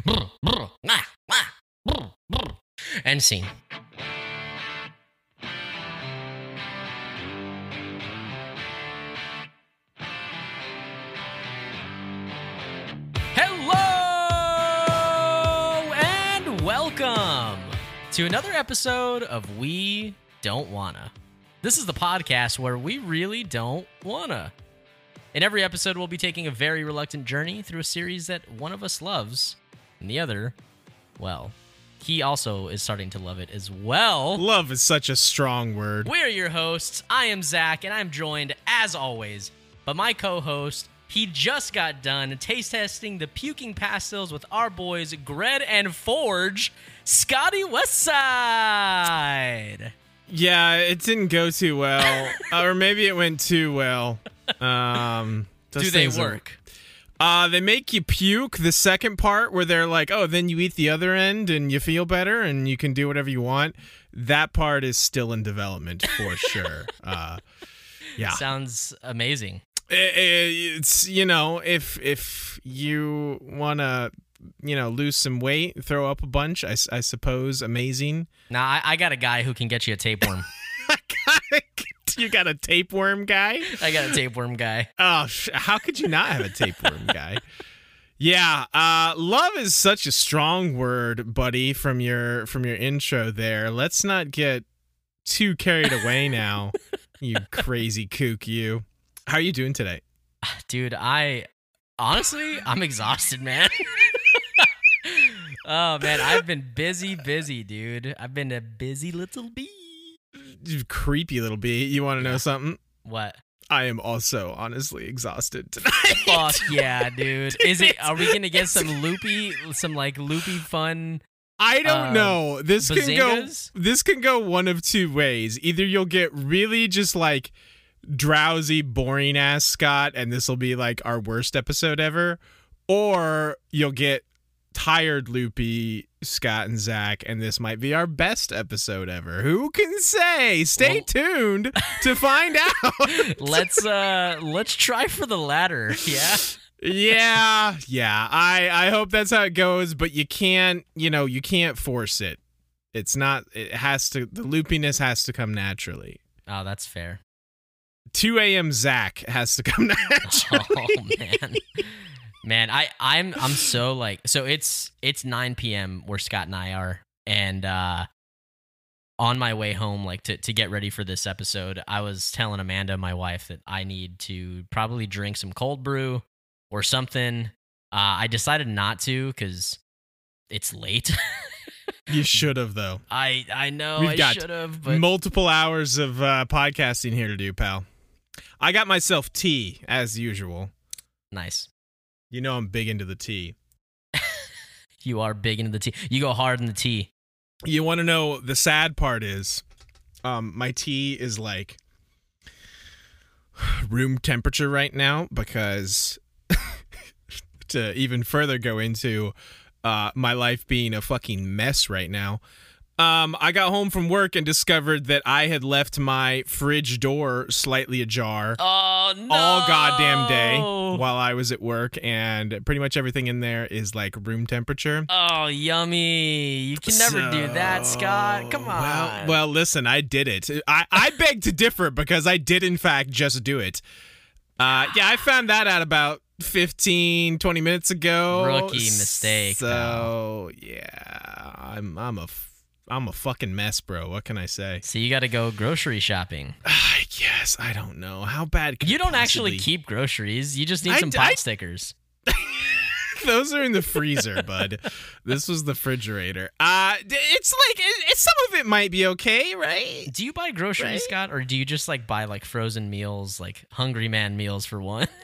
Brr, brr, ah, ah, brr, brr. End scene. Hello and welcome to another episode of We Don't Wanna. This is the podcast where we really don't wanna. In every episode, we'll be taking a very reluctant journey through a series that one of us loves, and the other, well, he also is starting to love it as well. Love is such a strong word. We're your hosts. I am Zach, and I'm joined, as always, by my co host. He just got done taste testing the puking pastels with our boys Gred and Forge, Scotty Westside. Yeah, it didn't go too well, or maybe it went too well. Um, Do they things are- work? Uh, they make you puke. The second part where they're like, "Oh, then you eat the other end and you feel better and you can do whatever you want." That part is still in development for sure. Uh, yeah, Sounds amazing. I- I- it's you know if if you wanna you know lose some weight, throw up a bunch. i, I suppose amazing. Now, I, I got a guy who can get you a tapeworm. you got a tapeworm guy. I got a tapeworm guy. Oh, how could you not have a tapeworm guy? Yeah, uh, love is such a strong word, buddy. From your from your intro there, let's not get too carried away now. you crazy kook, you. How are you doing today? Dude, I honestly, I'm exhausted, man. oh man, I've been busy, busy, dude. I've been a busy little bee. Creepy little bee. You want to know something? What? I am also honestly exhausted tonight. Fuck yeah, dude. Is it? Are we gonna get some loopy, some like loopy fun? I don't Uh, know. This can go this can go one of two ways. Either you'll get really just like drowsy, boring ass Scott, and this will be like our worst episode ever, or you'll get tired, loopy Scott and Zach, and this might be our best episode ever. Who can say? Stay Well- tuned to find out. Let's uh, let's try for the latter. Yeah. yeah, yeah. I I hope that's how it goes, but you can't, you know, you can't force it. It's not. It has to. The loopiness has to come naturally. Oh, that's fair. 2 a.m. Zach has to come naturally. Oh man. Man, I I'm I'm so like so it's it's 9 p.m. where Scott and I are and uh on my way home like to to get ready for this episode, I was telling Amanda my wife that I need to probably drink some cold brew or something. Uh I decided not to cuz it's late. you should have though. I I know We've I got should have but Multiple hours of uh, podcasting here to do, pal. I got myself tea as usual. nice. You know I'm big into the tea. You are big into the tea. You go hard in the tea. You want to know the sad part is, um, my tea is like room temperature right now because to even further go into uh, my life being a fucking mess right now. Um, I got home from work and discovered that I had left my fridge door slightly ajar Oh no. all goddamn day while I was at work, and pretty much everything in there is like room temperature. Oh, yummy. You can never do that, Scott. Come on. Well, well, listen, I did it. I, I beg to differ because I did, in fact, just do it. Uh, yeah, I found that out about 15, 20 minutes ago. Rookie mistake, So, yeah, I'm, I'm a. f- I'm a fucking mess, bro. What can I say? so you got to go grocery shopping. I guess I don't know how bad. Could You don't actually keep groceries. You just need I some pot I- stickers. Those are in the freezer, bud. This was the refrigerator. Uh, it's like it, it, some of it might be okay, right? Do you buy groceries, Right? Scott, or do you just like buy like frozen meals, like Hungry Man meals for one?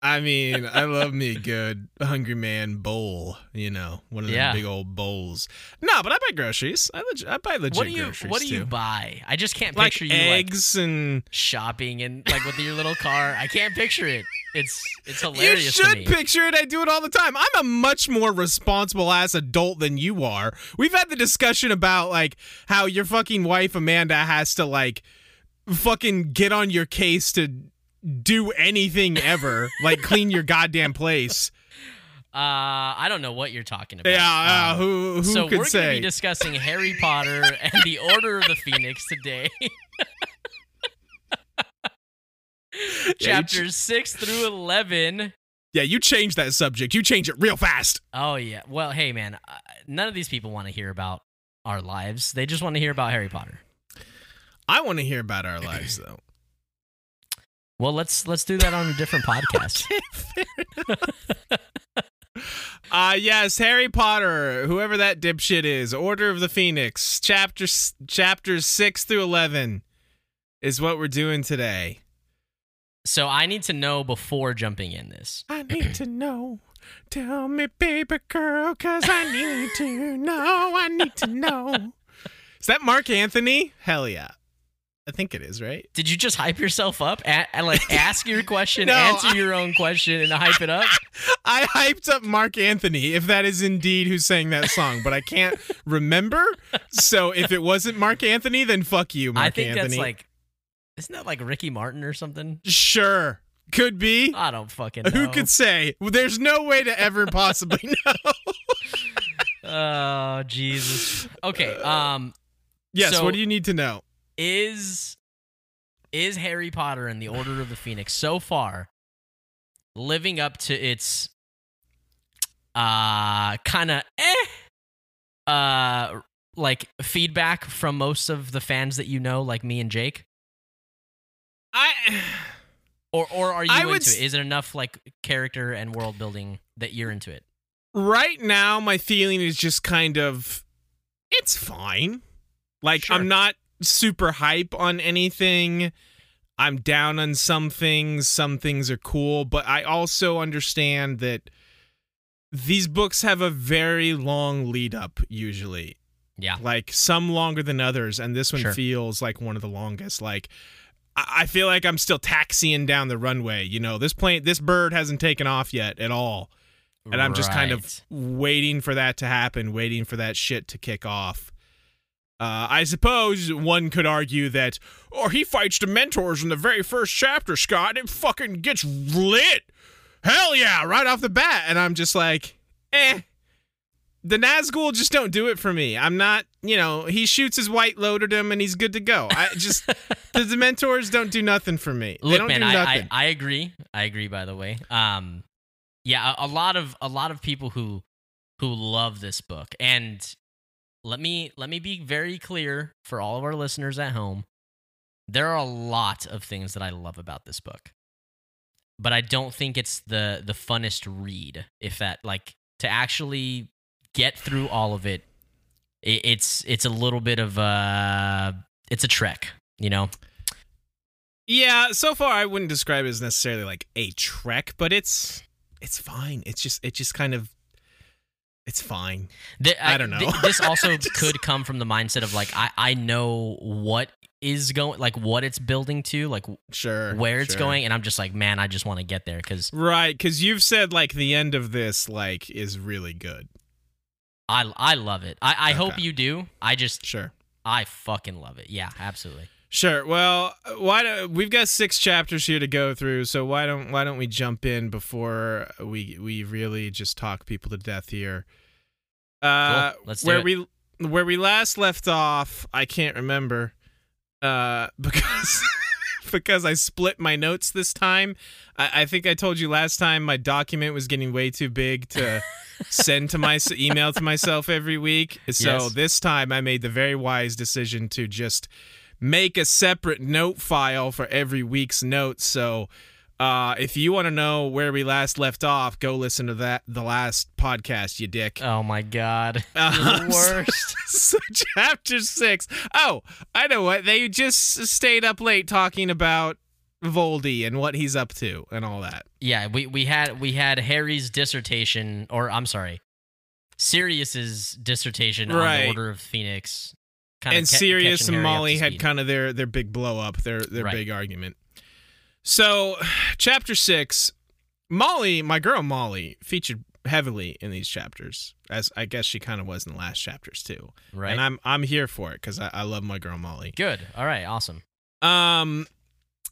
I mean, I love me a good hungry man bowl. You know, one of Yeah. them big old bowls. No, but I buy groceries. I, leg- I buy legit what do you groceries What do you too. buy? I just can't like picture you like eggs and. shopping and like with your little car. I can't picture it. It's it's You hilarious to should picture it. I do it all the time. I'm a much more responsible ass adult than you are. We've had the discussion about like how your fucking wife Amanda has to like fucking get on your case to do anything ever, like clean your goddamn place. Uh, I don't know what you're talking about. Yeah, uh, Um, who who so could we're going to be discussing Harry Potter and the Order of the Phoenix today. Chapters 6 through 11. yeah, you change that subject. You change it real fast. Oh yeah. Well, hey man, uh, none of these people want to hear about our lives. They just want to hear about Harry Potter. I want to hear about our lives though. Well, let's let's do that on a different podcast. Uh yes, Harry Potter, whoever that dipshit is, Order of the Phoenix, chapter chapters 6 through 11 is what we're doing today. So I need to know before jumping in this. I need to know. Tell me, baby girl, cause I need to know. I need to know. Is that Marc Anthony? Hell yeah. I think it is, right? Did you just hype yourself up and, and like ask your question, No, answer your own question, and hype it up? I hyped up Marc Anthony, if that is indeed who sang that song, but I can't remember. So if it wasn't Marc Anthony, then fuck you, Mark I think Anthony. that's like, isn't that like Ricky Martin or something? sure. Could be. I don't fucking know. Who could say? There's no way to ever possibly know. Oh Jesus. Okay. Um. yes, So- what do you need to know? Is is Harry Potter and the Order of the Phoenix so far living up to its uh kind of eh uh like feedback from most of the fans that you know like me and Jake? I or or are you I into would it? it enough like character and world building that you're into it? Right now my feeling is just kind of it's fine. Like Sure. i'm not super hype on anything. I'm down on some things. Some things are cool. But i also understand that these books have a very long lead up usually. Yeah. Like some longer than others. And this one Sure. feels like one of the longest. Like I feel like I'm still taxiing down the runway. You know, this plane, this bird hasn't taken off yet at all. And I'm just kind of waiting for that to happen, waiting for that shit to kick off. Uh, I suppose one could argue that, or he fights the Dementors in the very first chapter, Scott. It fucking gets lit. Hell yeah, right off the bat. And I'm just like, eh. The Nazgul just don't do it for me. I'm not, you know, he shoots his white loaderdom and he's good to go. I just, the Dementors don't do nothing for me. they Look, man, I. I I agree. I agree. By the way, um, yeah, a, a lot of a lot of people who who love this book, and let me let me be very clear for all of our listeners at home. There are a lot of things that I love about this book, but I don't think it's the the funnest read. If that like to actually get through all of it, it it's it's a little bit of a it's a trek, you know. Yeah, so far I wouldn't describe it as necessarily like a trek, but it's it's fine. It's just it just kind of it's fine. Th- I don't know. th- this also Just- could come from the mindset of like I I know what is going like what it's building to like Sure. where it's sure. going and I'm just like man I just want to get there because Right, cuz you've said like the end of this like is really good. I I love it I I hope you do I just Sure. I fucking love it yeah absolutely Sure. Well, why do, we've got 6 chapters here to go through, so why don't why don't we jump in before we we really just talk people to death here. Uh Cool. Let's where we where we last left off, I can't remember. Uh because because I split my notes this time. I, I think I told you last time my document was getting way too big to send to my email to myself every week. So Yes. this time I made the very wise decision to just make a separate note file for every week's notes. So uh, if you want to know where we last left off, go listen to that the last podcast, you dick. oh my god Uh, the worst so chapter six. Oh, I know what. They just stayed up late talking about Voldy and what he's up to and all that. yeah we we had we had Harry's dissertation or I'm sorry Sirius's dissertation on the Order of Phoenix kinda and ca- Sirius and Molly had kind of their their big blow up, their their Right. big argument. So, chapter six, Molly, my girl Molly, featured heavily in these chapters, as I guess she kind of was in the last chapters too. right And I'm I'm here for it because I, I love my girl Molly. good all right awesome Um,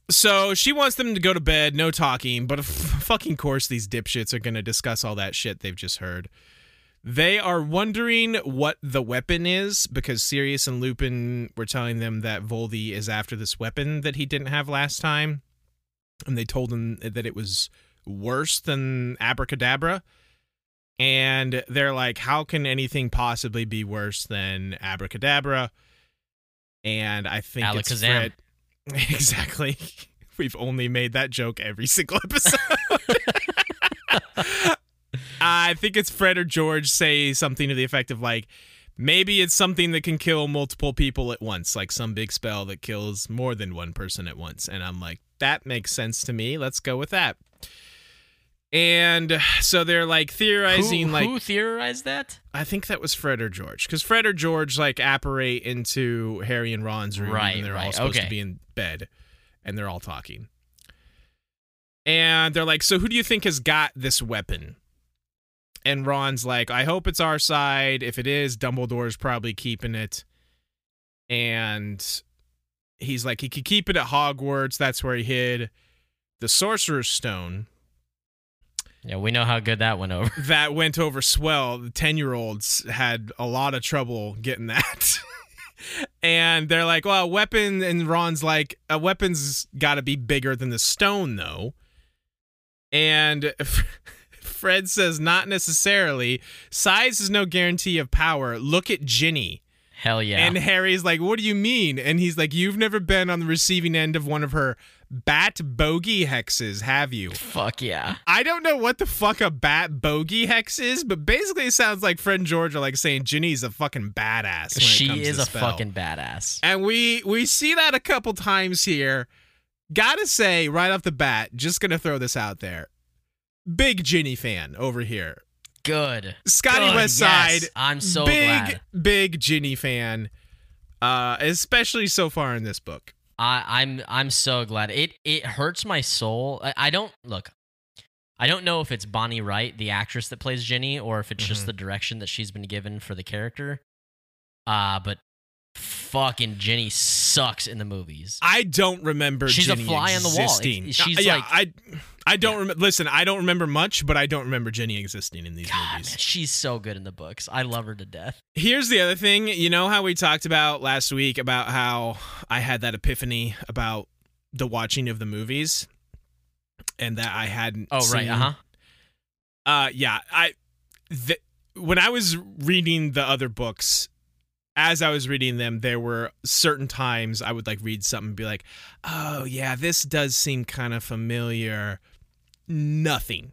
So she wants them to go to bed, no talking, but of fucking course these dipshits are going to discuss all that shit they've just heard. They are wondering what the weapon is because Sirius and Lupin were telling them that Voldy is after this weapon that he didn't have last time. And they told him that it was worse than Abracadabra. And they're like, how can anything possibly be worse than Abracadabra? And I think it's Fred. Exactly. We've only made that joke every single episode. I think it's Fred or George say something to the effect of like, maybe it's something that can kill multiple people at once, like some big spell that kills more than one person at once. And I'm like, that makes sense to me. Let's go with that. And so they're like theorizing, who, like who theorized that? I think that was Fred or George, because Fred or George like apparate into Harry and Ron's room, Right, and they're all right, supposed to okay. be in bed, and they're all talking. And they're like, "So who do you think has got this weapon?" And Ron's like, "I hope it's our side. If it is, Dumbledore's probably keeping it." And he's like, he could keep it at Hogwarts. That's where he hid the Sorcerer's Stone Yeah, we know how good that went over. that went over swell. The 10 year olds had a lot of trouble getting that. and they're like, well, a weapon. And Ron's like, a weapon's got to be bigger than the stone, though. And Fred says, not necessarily. Size is no guarantee of power. Look at Ginny. Hell yeah. And Harry's like, what do you mean? And he's like, you've never been on the receiving end of one of her bat bogey hexes, have you? Fuck yeah. I don't know what the fuck a bat bogey hex is, but basically it sounds like Fred and George are like saying Ginny's a fucking badass. when it She is a spell. fucking badass. And we we see that a couple times here. Gotta say, right off the bat, just gonna throw this out there. Big Ginny fan over here. Good. Scotty Good, West yes. Side. I'm so big, glad. big big Ginny fan. Uh, especially so far in this book. I, I'm I'm so glad. It it hurts my soul. I, I don't look. I don't know if it's Bonnie Wright, the actress that plays Ginny, or if it's Mhm. just the direction that she's been given for the character. Uh but fucking Ginny sucks in the movies. I don't remember. She's a Ginny fly on the wall. existing. It's- she's Uh, yeah, like- I, I don't remember. Listen, I don't remember much, but I don't remember Ginny existing in these God, movies. man, she's so good in the books. I love her to death. Here's the other thing. You know how we talked about last week about how I had that epiphany about the watching of the movies, and that I hadn't. Oh right, seen- uh huh. Uh, yeah. I th- when I was reading the other books, as I was reading them, there were certain times I would like read something and be like, "Oh yeah, this does seem kind of familiar." Nothing.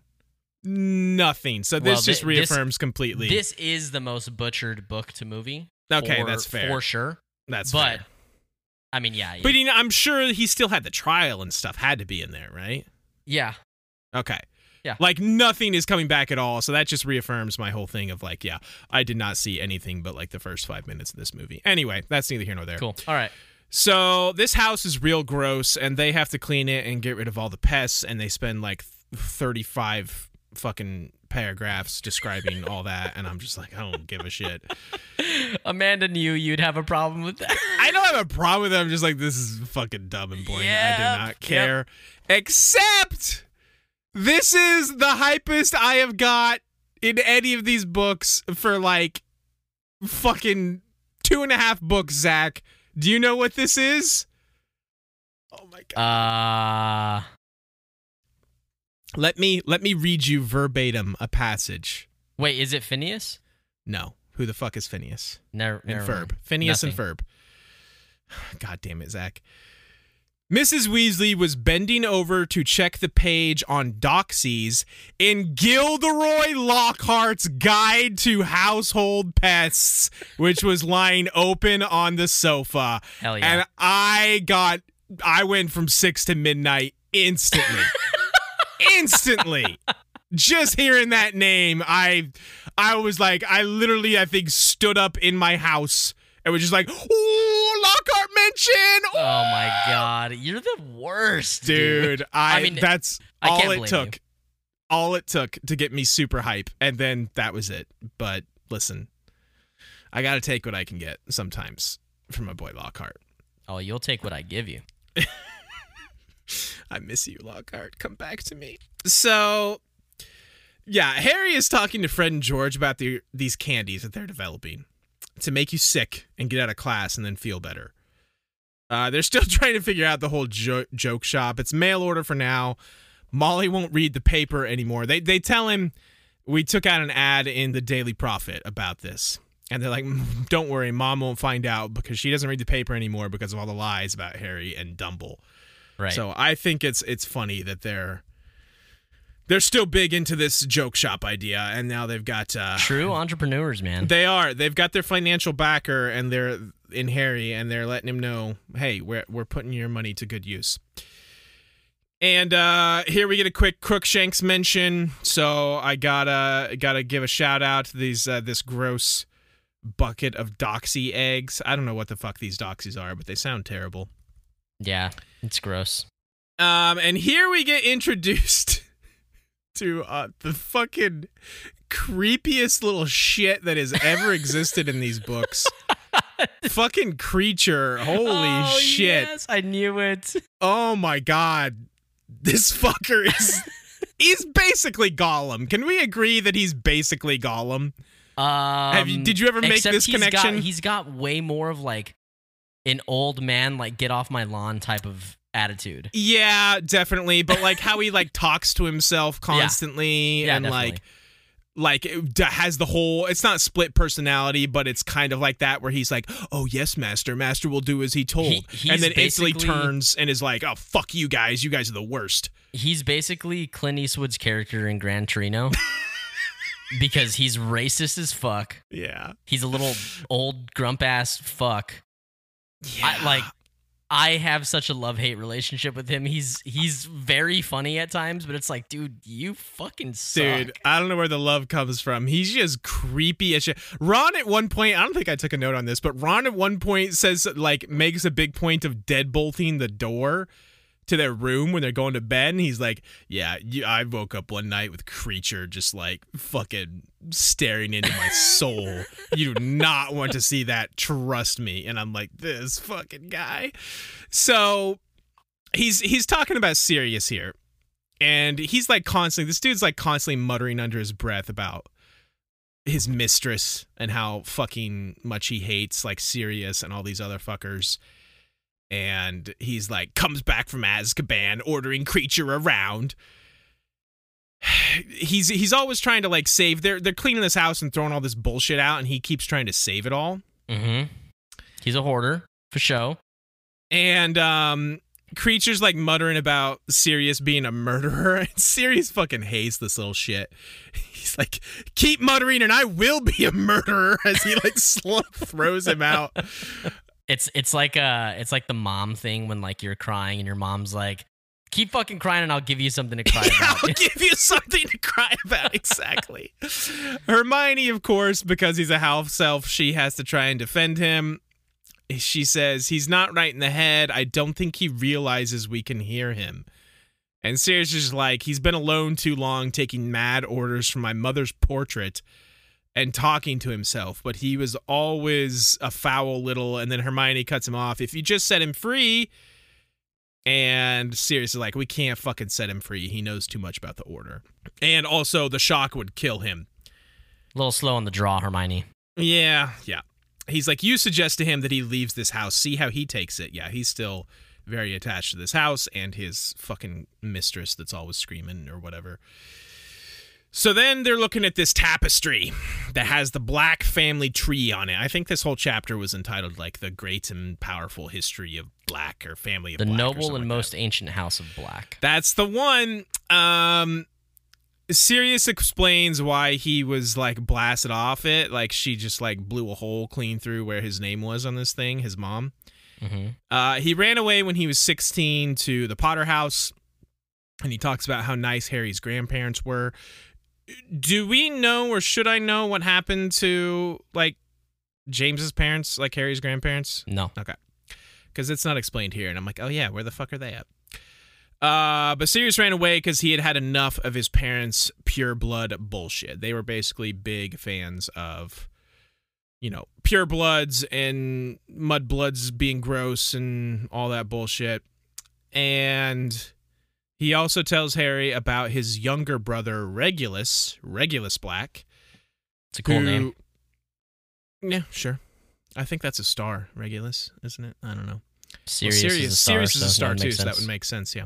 Nothing. So this Well, just thi- this- reaffirms completely. This is the most butchered book to movie. okay, for- that's fair. for sure. that's but fair. I mean, yeah, But you know, I'm sure he still had the trial and stuff had to be in there, right? yeah. Okay. Yeah. Like nothing is coming back at all. So that just reaffirms my whole thing of like, yeah, I did not see anything but like the first five minutes of this movie. Anyway, that's neither here nor there. Cool. All right. So this house is real gross and they have to clean it and get rid of all the pests and they spend like 35 fucking paragraphs describing all that and I'm just like, I don't give a shit. Amanda knew you'd have a problem with that. I don't have a problem with it. I'm just like, this is fucking dumb and boring. I do not yep. care. Except this is the hypest I have got in any of these books for like fucking two and a half books, Zach. Do you know what this is? Oh my god. Uh, let me let me read you verbatim a passage. wait, is it Phineas? No. Who the fuck is Phineas? Never. and never Ferb. mind. Phineas and Nothing. Ferb. God damn it, Zach. Mrs. Weasley was bending over to check the page on Doxies in Gilderoy Lockhart's Guide to Household Pests, which was lying open on the sofa. Hell yeah. And I got, I went from six to midnight instantly. instantly. Just hearing that name, I, I was like, I literally, I think, stood up in my house and was just like, "Ooh, Lockhart mention!" oh my god, you're the worst, dude. dude, I, I mean, that's I all it took. All it took to get me super hype, and then that was it. But listen, I got to take what I can get sometimes from my boy Lockhart. Oh, you'll take what I give you. I miss you, Lockhart. Come back to me. So, yeah, Harry is talking to Fred and George about the, these candies that they're developing to make you sick and get out of class and then feel better. Uh, they're still trying to figure out the whole jo- joke shop. It's mail order for now. Molly won't read the paper anymore. They they tell him we took out an ad in the Daily Prophet about this. And they're like, "Mm, don't worry, mom won't find out because she doesn't read the paper anymore because of all the lies about Harry and Dumble. Right. So I think it's it's funny that they're they're still big into this joke shop idea, and now they've got uh, True entrepreneurs, man. they are they've got their financial backer, and they're in Harry, and they're letting him know, hey, we're we're putting your money to good use. And uh, here we get a quick Crookshanks mention. So I gotta gotta give a shout out to these uh, this gross bucket of doxy eggs. I don't know what the fuck these doxies are, but they sound terrible. yeah, it's gross. Um, and here we get introduced to uh, the fucking creepiest little shit that has ever existed in these books. fucking Kreacher. Holy Oh, shit. Yes, I knew it. Oh my god. This fucker is he's basically Gollum. Can we agree that he's basically Gollum? Um, Have you- did you ever make this he's got- connection? he's got way more of like an old man, like get off my lawn type of attitude. Yeah, definitely. But like how he like talks to himself constantly Yeah, and definitely. like like has the whole it's not split personality but it's kind of like that where he's like oh yes master master will do as he told He- and then instantly basically- turns and is like oh fuck you guys you guys are the worst He's basically Clint Eastwood's character in Gran Torino because he's racist as fuck. yeah He's a little old grump ass fuck. I like I have such a love hate relationship with him. He's he's very funny at times, but it's like, dude, you fucking suck. Dude, I don't know where the love comes from. He's just creepy as shit. Ron at one point, I don't think I took a note on this, but Ron at one point says like makes a big point of deadbolting the door to their room when they're going to bed, and he's like, "Yeah, you, I woke up one night with Kreacher just like fucking staring into my soul. you do not want to see that. Trust me." And I'm like, "This fucking guy." So he's he's talking about Sirius here and he's like constantly this dude's like constantly muttering under his breath about his mistress and how fucking much he hates like Sirius and all these other fuckers. And he's like comes back from Azkaban ordering Kreacher around. He's he's always trying to like save they're they're cleaning this house and throwing all this bullshit out and he keeps trying to save it all. Mm-hmm. He's a hoarder for show. And um Kreacher's like muttering about Sirius being a murderer. And Sirius fucking hates this little shit. He's like, keep muttering and I will be a murderer as he like slow throws him out. It's it's like uh it's like the mom thing when like you're crying and your mom's like, keep fucking crying and I'll give you something to cry Yeah, about. I'll give you something to cry about. Exactly. Hermione, of course, because he's a half elf, she has to try and defend him. She says he's not right in the head. I don't think he realizes we can hear him. And Sirius is just like, he's been alone too long, taking mad orders from my mother's portrait and talking to himself, but he was always a foul little. And then Hermione cuts him off. If you just set him free, and seriously, like, we can't fucking set him free. He knows too much about the order. And also, the shock would kill him. a little slow on the draw, Hermione. Yeah, yeah. He's like, you suggest to him that he leaves this house. See how he takes it. Yeah, he's still very attached to this house and his fucking mistress that's always screaming or whatever. So then they're looking at this tapestry that has the black family tree on it. I think this whole chapter was entitled like the great and powerful history of black or family of The black noble and like that. most ancient house of black. That's the one. Um Sirius explains why he was like blasted off it. Like she just like blew a hole clean through where his name was on this thing, his mom. hmm Uh he ran away when he was 16 to the Potter house. And he talks about how nice Harry's grandparents were. Do we know or should I know what happened to like James's parents, like Harry's grandparents? No. Okay. Because it's not explained here. And I'm like, oh yeah, where the fuck are they at? Uh, but Sirius ran away because he had had enough of his parents' pure blood bullshit. They were basically big fans of, you know, pure bloods and mud bloods being gross and all that bullshit. and he also tells Harry about his younger brother Regulus, Regulus Black. It's a cool who- name. Yeah, sure. I think that's a star, Regulus, isn't it? I don't know. Sirius, well, is a star, Sirius is a star that too, so that would make sense. Yeah.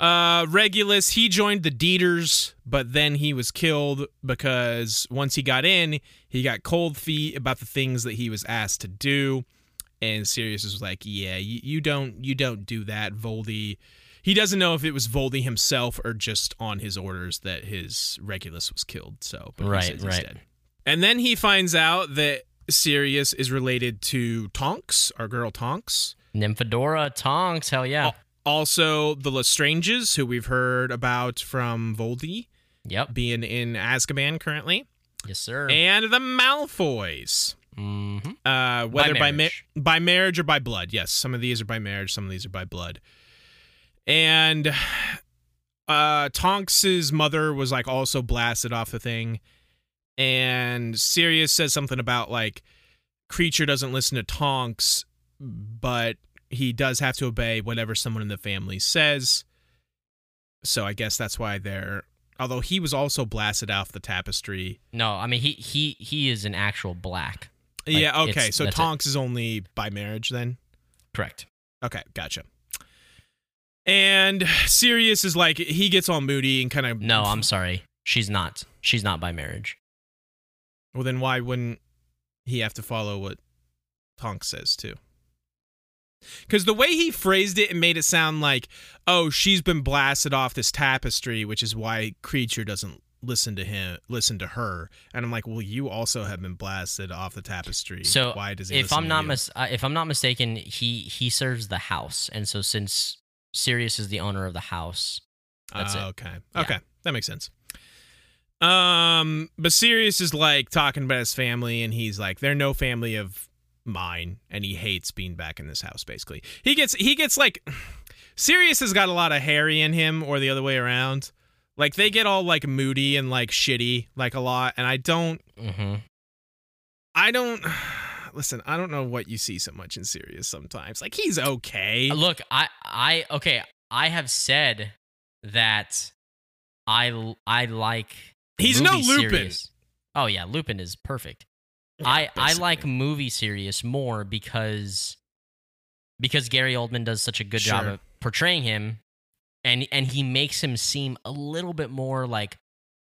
Uh, Regulus, he joined the Death Eaters, but then he was killed because once he got in, he got cold feet about the things that he was asked to do, and Sirius was like, "Yeah, you, you don't, you don't do that, Voldy." He doesn't know if it was Voldy himself or just on his orders that his Regulus was killed. So, but Right, right. dead. And then he finds out that Sirius is related to Tonks, our girl Tonks. Nymphadora Tonks, hell yeah. Also, the Lestranges, who we've heard about from Voldy Yep. being in Azkaban currently, Yes, sir. and the Malfoys. hmm Uh, whether by, ma- by marriage or by blood. Yes, some of these are by marriage, some of these are by blood. And uh, Tonks's mother was like also blasted off the thing, and Sirius says something about like Kreacher doesn't listen to Tonks, but he does have to obey whatever someone in the family says. So I guess that's why they're. Although he was also blasted off the tapestry. No, I mean he he he is an actual black. Like, yeah. Okay. So. Tonks is only by marriage then. Correct. Okay, gotcha. And Sirius is like he gets all moody and kind of No, I'm sorry. She's not. She's not by marriage. Well, then why wouldn't he have to follow what Tonk says too? Because the way he phrased it, and made it sound like, oh, she's been blasted off this tapestry, which is why Kreacher doesn't listen to him, listen to her. And I'm like, well, you also have been blasted off the tapestry. So why does he? if I'm not mis- uh, if I'm not mistaken, he he serves the house, and so since Sirius is the owner of the house, that's Uh, it. Okay. Yeah. Okay. That makes sense. Um, but Sirius is like talking about his family, and he's like, "They're no family of mine," and he hates being back in this house. Basically, he gets he gets like Sirius has got a lot of Harry in him, or the other way around. Like they get all like moody and like shitty, like a lot, and I don't, hmm I don't. Listen, I don't know what you see so much in Sirius sometimes. Like he's okay. Uh, look, I I okay. I have said that I I like. He's no Lupin. Oh yeah, Lupin is perfect. I I like movie Sirius more because because Gary Oldman does such a good job of portraying him, and and he makes him seem a little bit more like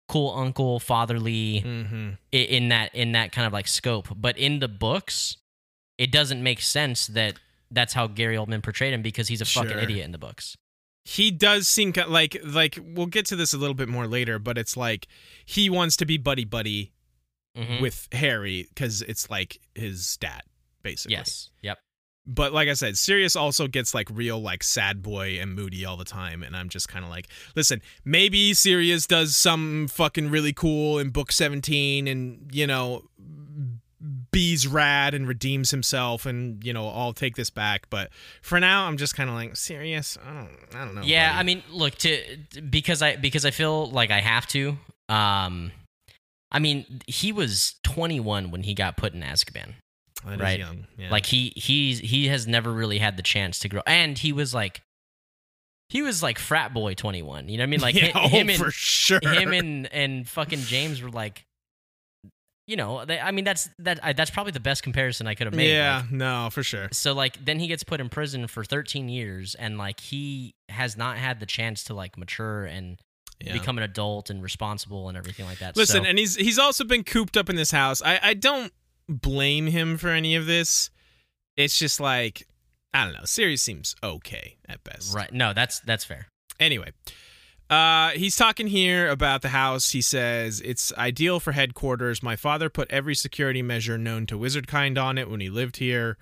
cool uncle, fatherly Mm-hmm. in that in that kind of like scope. But in the books, it doesn't make sense that that's how Gary Oldman portrayed him because he's a fucking idiot in the books. he does seem like like we'll get to this a little bit more later but it's like he wants to be buddy buddy Mhm. with harry because it's like his dad basically yes, yep. But like i said sirius also gets like real like sad boy and moody all the time and i'm just kind of like listen maybe sirius does some fucking really cool in book 17 and you know bees rad and redeems himself and you know i'll take this back but for now i'm just kind of like Sirius i don't i don't know yeah, buddy. I mean, look to because I because I feel like I have to. Um, I mean, he was 21 when he got put in Azkaban. That right. young. Yeah. Like he he's he has never really had the chance to grow, and he was like he was like frat boy 21. You know what I mean? Like yeah, him oh, and for sure. him and and fucking James were like, you know, they, I mean that's that I, that's probably the best comparison I could have made. yeah, like, no, for sure. so like then he gets put in prison for 13 years, and like he has not had the chance to like mature and Yeah. become an adult and responsible and everything like that. Listen, so, and he's he's also been cooped up in this house. I I don't blame him for any of this. It's just like I don't know. Sirius seems okay at best. right? No, that's that's fair. Anyway, uh, he's talking here about the house. He says it's ideal for headquarters. My father put every security measure known to wizard kind on it when he lived here.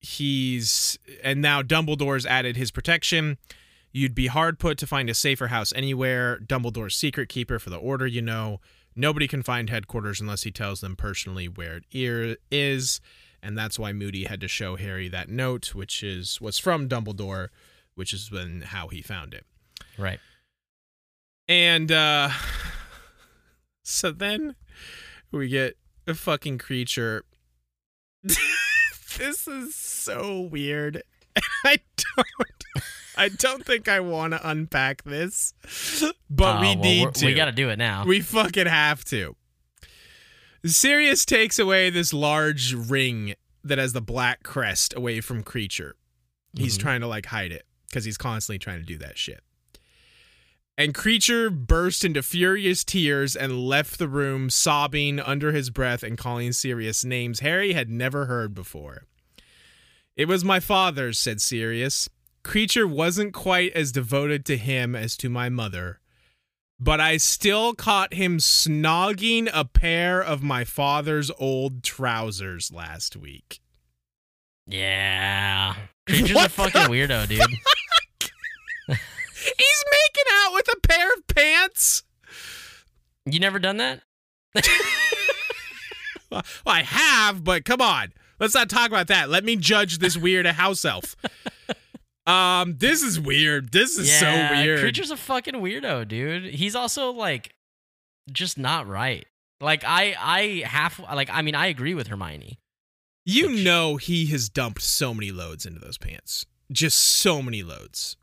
He's and now Dumbledore's added his protection. You'd be hard put to find a safer house anywhere. Dumbledore's secret keeper for the order, you know. Nobody can find headquarters unless he tells them personally where it is, and that's why Moody had to show Harry that note, which is was from Dumbledore, which is when how he found it. Right. And uh so then we get a fucking Kreacher. this is so weird. I don't I don't think I want to unpack this, but Oh, we well, need to. We got to do it now. We fucking have to. Sirius takes away this large ring that has the black crest away from Kreacher. He's Mhm. trying to like hide it because he's constantly trying to do that shit. And Kreacher burst into furious tears and left the room, sobbing under his breath and calling Sirius names Harry had never heard before. It was my father's, said Sirius. Kreacher wasn't quite as devoted to him as to my mother, but I still caught him snogging a pair of my father's old trousers last week. yeah. Kreacher's a What the fucking weirdo, dude. He's making out with a pair of pants. You never done that? Well, I have, but come on. Let's not talk about that. Let me judge this weird house elf. Um, this is weird. This is so Yeah, weird. Kreacher's a fucking weirdo, dude. He's also like just not right. Like I I half like I mean I agree with Hermione. you Which- know he has dumped so many loads into those pants. Just so many loads.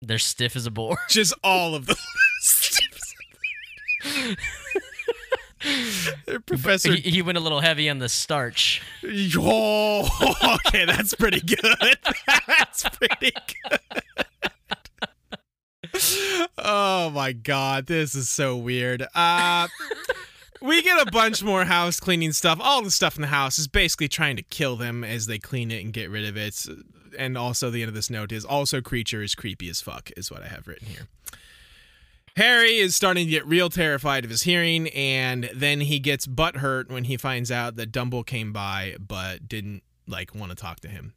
They're stiff as a board. Just all of them. Professor he, he went a little heavy on the starch. Oh, okay, that's pretty good. That's pretty good. Oh my god, this is so weird. Uh we get a bunch more house cleaning stuff. All the stuff in the house is basically trying to kill them as they clean it and get rid of it. And also the end of this note is also Kreacher is creepy as fuck is what I have written here. Harry is starting to get real terrified of his hearing, and then he gets butthurt when he finds out that Dumble came by but didn't like want to talk to him.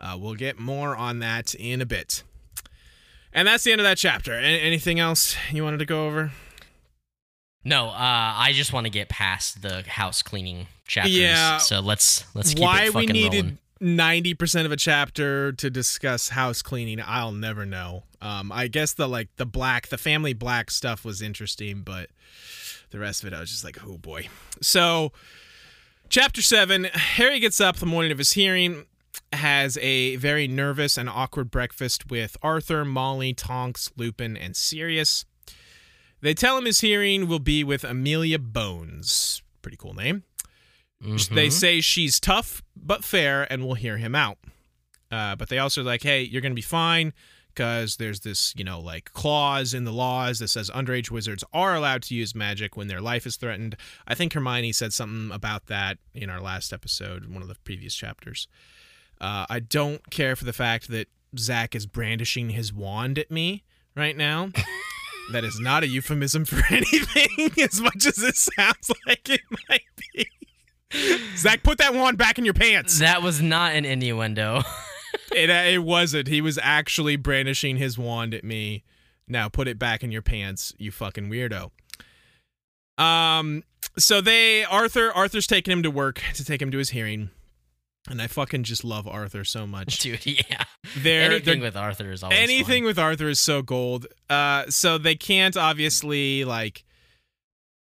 Uh, we'll get more on that in a bit. And that's the end of that chapter. A- anything else you wanted to go over? No, uh, I just want to get past the house cleaning chapters. Yeah. So let's let's keep Why it we fucking needed rolling. Ninety percent of a chapter to discuss house cleaning, I'll never know. Um, I guess the like the black, the family black stuff was interesting, but the rest of it, I was just like, oh boy. So, chapter seven, Harry gets up the morning of his hearing, has a very nervous and awkward breakfast with Arthur, Molly, Tonks, Lupin, and Sirius. They tell him his hearing will be with Amelia Bones. Pretty cool name. They Mhm. say she's tough but fair and will hear him out. Uh, but they also like, hey, you're gonna be fine because there's this, you know, like clause in the laws that says underage wizards are allowed to use magic when their life is threatened. I think Hermione said something about that in our last episode, one of the previous chapters. Uh, I don't care for the fact that Zach is brandishing his wand at me right now. that is not a euphemism for anything, as much as it sounds like it might be. Zach, put that wand back in your pants. That was not an innuendo. It, uh, it wasn't. He was actually brandishing his wand at me. Now put it back in your pants, you fucking weirdo. Um. So they Arthur Arthur's taking him to work to take him to his hearing, and I fucking just love Arthur so much. Dude, yeah. They're, Anything they're with Arthur is always anything fun. with Arthur is so gold. Uh, so they can't obviously like.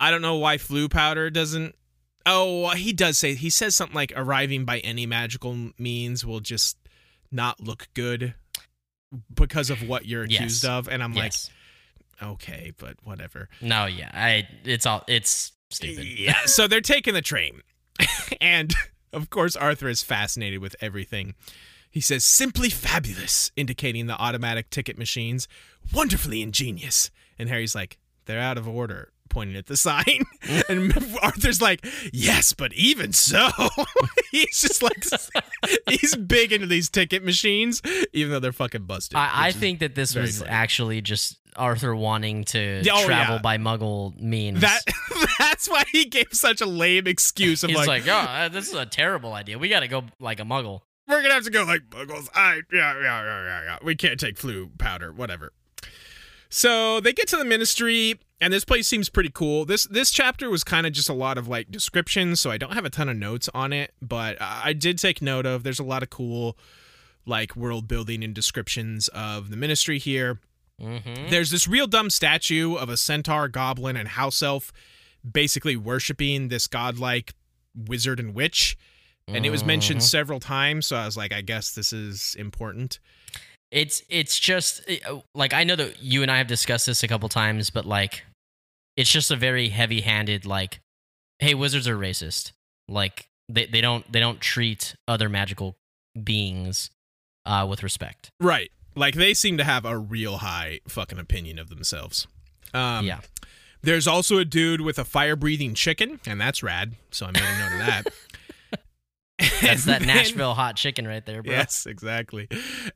I don't know why Floo powder doesn't. Oh, he does say he says something like arriving by any magical means will just not look good because of what you're Yes. accused of, and I'm yes. like, okay, but whatever. No, yeah. I it's all it's stupid. Yeah. so they're taking the train. and of course, Arthur is fascinated with everything. He says, simply fabulous, indicating the automatic ticket machines. Wonderfully ingenious. And Harry's like, they're out of order, pointing at the sign. and Arthur's like, yes, but even so. he's just like, he's big into these ticket machines, even though they're fucking busted. I, I think that this was funny. actually just Arthur wanting to oh, travel yeah. by Muggle means. that that's why he gave such a lame excuse of He's like, like, oh, uh, this is a terrible idea. We got to go like a Muggle. we're gonna have to go like buggles. I yeah, yeah, yeah, yeah, yeah. We can't take Floo powder, whatever. So they get to the ministry, and this place seems pretty cool. This this chapter was kind of just a lot of like descriptions, so I don't have a ton of notes on it, but I did take note of. There's a lot of cool like world building and descriptions of the ministry here. Mm-hmm. There's this real dumb statue of a centaur, goblin, and house elf basically worshiping this godlike wizard and witch. And it was mentioned Mhm. several times, so I was like, I guess this is important. It's it's just uh, like I know that you and I have discussed this a couple times, but like it's just a very heavy-handed like, hey, wizards are racist. Like they they don't they don't treat other magical beings uh, with respect. Right. Like they seem to have a real high fucking opinion of themselves. Um, yeah. There's also a dude with a fire breathing chicken, and that's rad. So I made a note of that. That's that then- Nashville hot chicken right there, bro. Yes, exactly.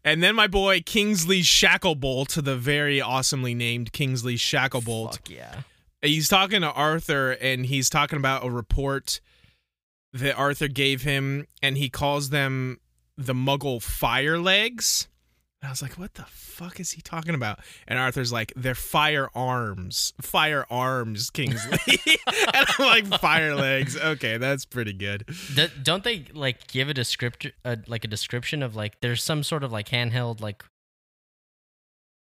And then my boy Kingsley Shacklebolt, the very awesomely named Kingsley Shacklebolt. Fuck yeah. He's talking to Arthur and he's talking about a report that Arthur gave him and he calls them the Muggle fire legs. And I was like, what the fuck is he talking about? And Arthur's like, they're firearms. Firearms, Kingsley. and I'm like, fire legs. Okay, that's pretty good. Don't they like give a descriptor, uh, like a description of like there's some sort of like handheld like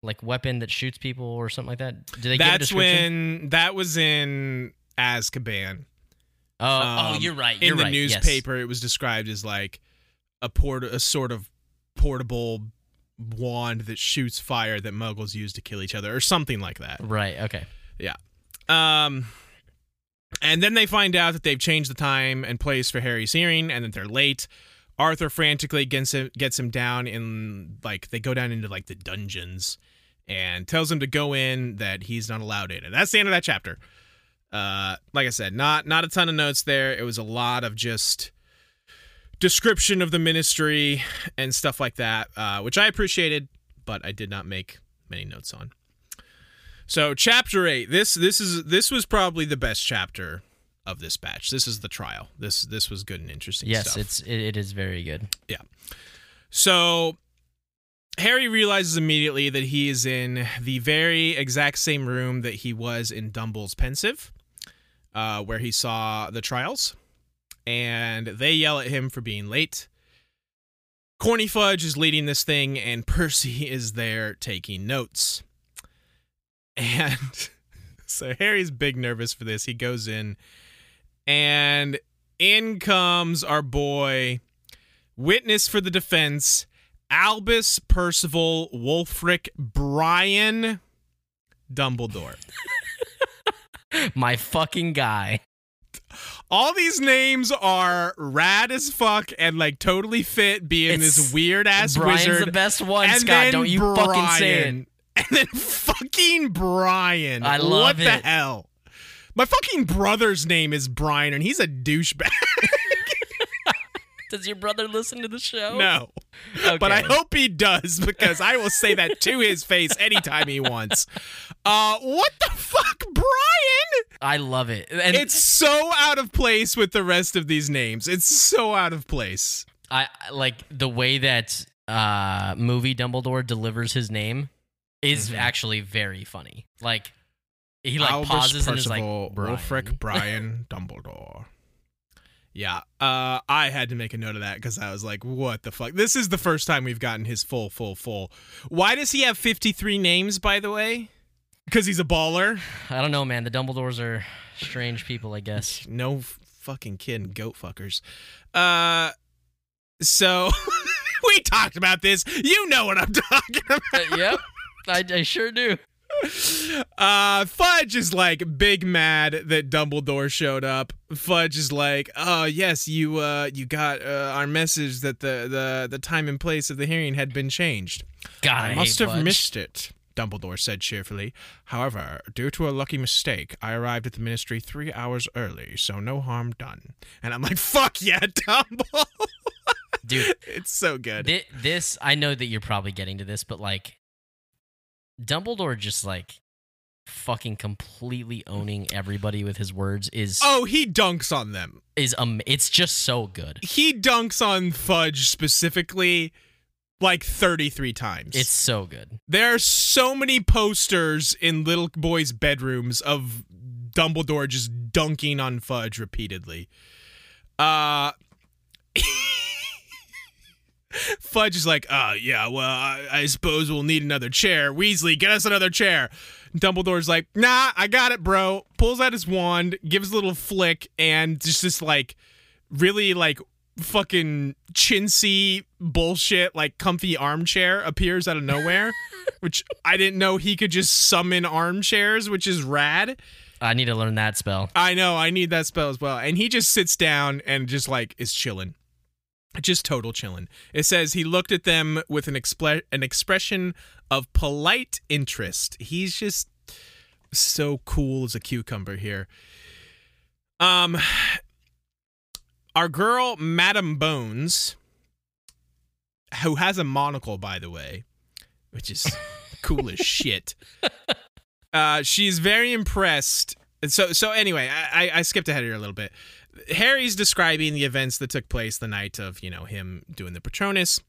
like weapon that shoots people or something like that? Do they give a That's when that was in Azkaban. oh, oh, um, you're right. in You're the right. yes. newspaper it was described as like a port a sort of portable wand that shoots fire that muggles use to kill each other or something like that Right. Okay. Yeah. Um and then they find out that they've changed the time and place for harry's hearing and that they're late arthur frantically gets him gets him down in like they go down into like the dungeons and tells him to go in that he's not allowed in and that's the end of that chapter uh like i said not not a ton of notes there it was a lot of just description of the ministry and stuff like that uh which i appreciated but i did not make many notes on so chapter 8 this this is this was probably the best chapter of this batch this is the trial this this was good and interesting Yes, stuff. it's it, it is very good. Yeah. So Harry realizes immediately that he is in the very exact same room that he was in Dumble's Pensieve, uh, where he saw the trials, and they yell at him for being late. Corny Fudge is leading this thing, and Percy is there taking notes. And so Harry's big nervous for this. He goes in, and in comes our boy witness for the defense albus percival wulfric brian dumbledore My fucking guy. All these names are rad as fuck and like totally fit being It's- this weird ass Brian's wizard the best one, and Scott. Don't you fucking say it. Brian. and then fucking brian I love what love the hell my fucking brother's name is brian and he's a douchebag Does your brother listen to the show? no Okay. but I hope he does because I will say that to his face anytime he wants. Uh, what the fuck, Brian? I love it. And It's so out of place with the rest of these names. It's so out of place. I like the way that uh movie Dumbledore delivers his name is Mhm. actually very funny. Like he like Albus pauses and is like Percival Brian. Brian Dumbledore. Yeah, uh, I had to make a note of that because I was like, "What the fuck?" This is the first time we've gotten his full, full, full. Why does he have fifty-three names, by the way? Because he's a baller. I don't know, man. The Dumbledores are strange people, I guess. No fucking kidding, goat fuckers. Uh, so we talked about this. You know what I'm talking about. Uh, yep. I, I sure do. Uh, Fudge is like big mad that Dumbledore showed up. Fudge is like, "Oh yes, you uh, you got uh, our message that the, the the time and place of the hearing had been changed." God, I, I must have Fudge. missed it, Dumbledore said cheerfully. However, due to a lucky mistake, I arrived at the ministry three hours early, so no harm done. And I'm like, fuck yeah, Dumbledore. Dude, it's so good. thi- this I know that you're probably getting to this, but like Dumbledore just like fucking completely owning everybody with his words is Oh, he dunks on them. is um it's just so good. He dunks on Fudge specifically like 33 times. It's so good. there are so many posters in little boys' bedrooms of Dumbledore just dunking on Fudge repeatedly. Uh Fudge is like, uh, yeah, well, I, I suppose we'll need another chair. Weasley, get us another chair. Dumbledore's like, nah, I got it, bro. Pulls out his wand, gives a little flick, and just this like really like fucking chintzy bullshit like comfy armchair appears out of nowhere, which I didn't know he could just summon armchairs, which is rad. I need to learn that spell. I know, I need that spell as well. And he just sits down and just like is chilling. Just total chilling. It says he looked at them with an expre- an expression of polite interest. He's just so cool as a cucumber here. Um our girl Madam Bones who has a monocle by the way, which is cool as shit. Uh, she's very impressed. And so, so anyway, I, I skipped ahead here a little bit. Harry's describing the events that took place the night of, you know, him doing the Patronus.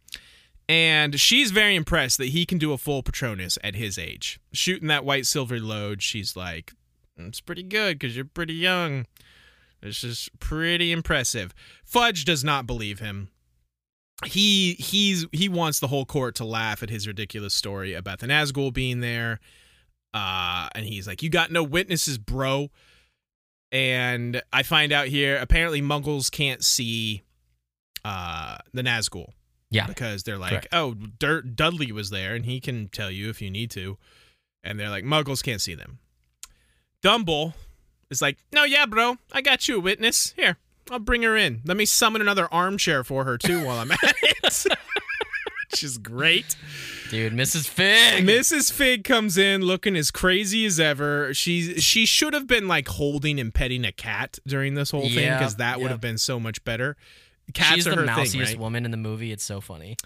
And she's very impressed that he can do a full Patronus at his age. Shooting that white silver load, she's like, it's pretty good because you're pretty young. It's just pretty impressive. Fudge does not believe him. He he's he wants the whole court to laugh at his ridiculous story about the Nazgul being there. Uh, and he's like, "You got no witnesses, bro." And I find out here apparently Muggles can't see uh, the Nazgul. Yeah. Because they're like, Correct. "Oh, Dudley was there, and he can tell you if you need to." And they're like, "Muggles can't see them." Dumble is like, "No, yeah, bro, I got you a witness. Here, I'll bring her in. Let me summon another armchair for her too while I'm at it." Which is great. Dude, Mrs. Figg. Mrs. Figg comes in looking as crazy as ever. She's she should have been like holding and petting a cat during this whole thing Yeah, because that would yeah. have been so much better. Cats She's are the her mousiest thing, right? woman in the movie. It's so funny.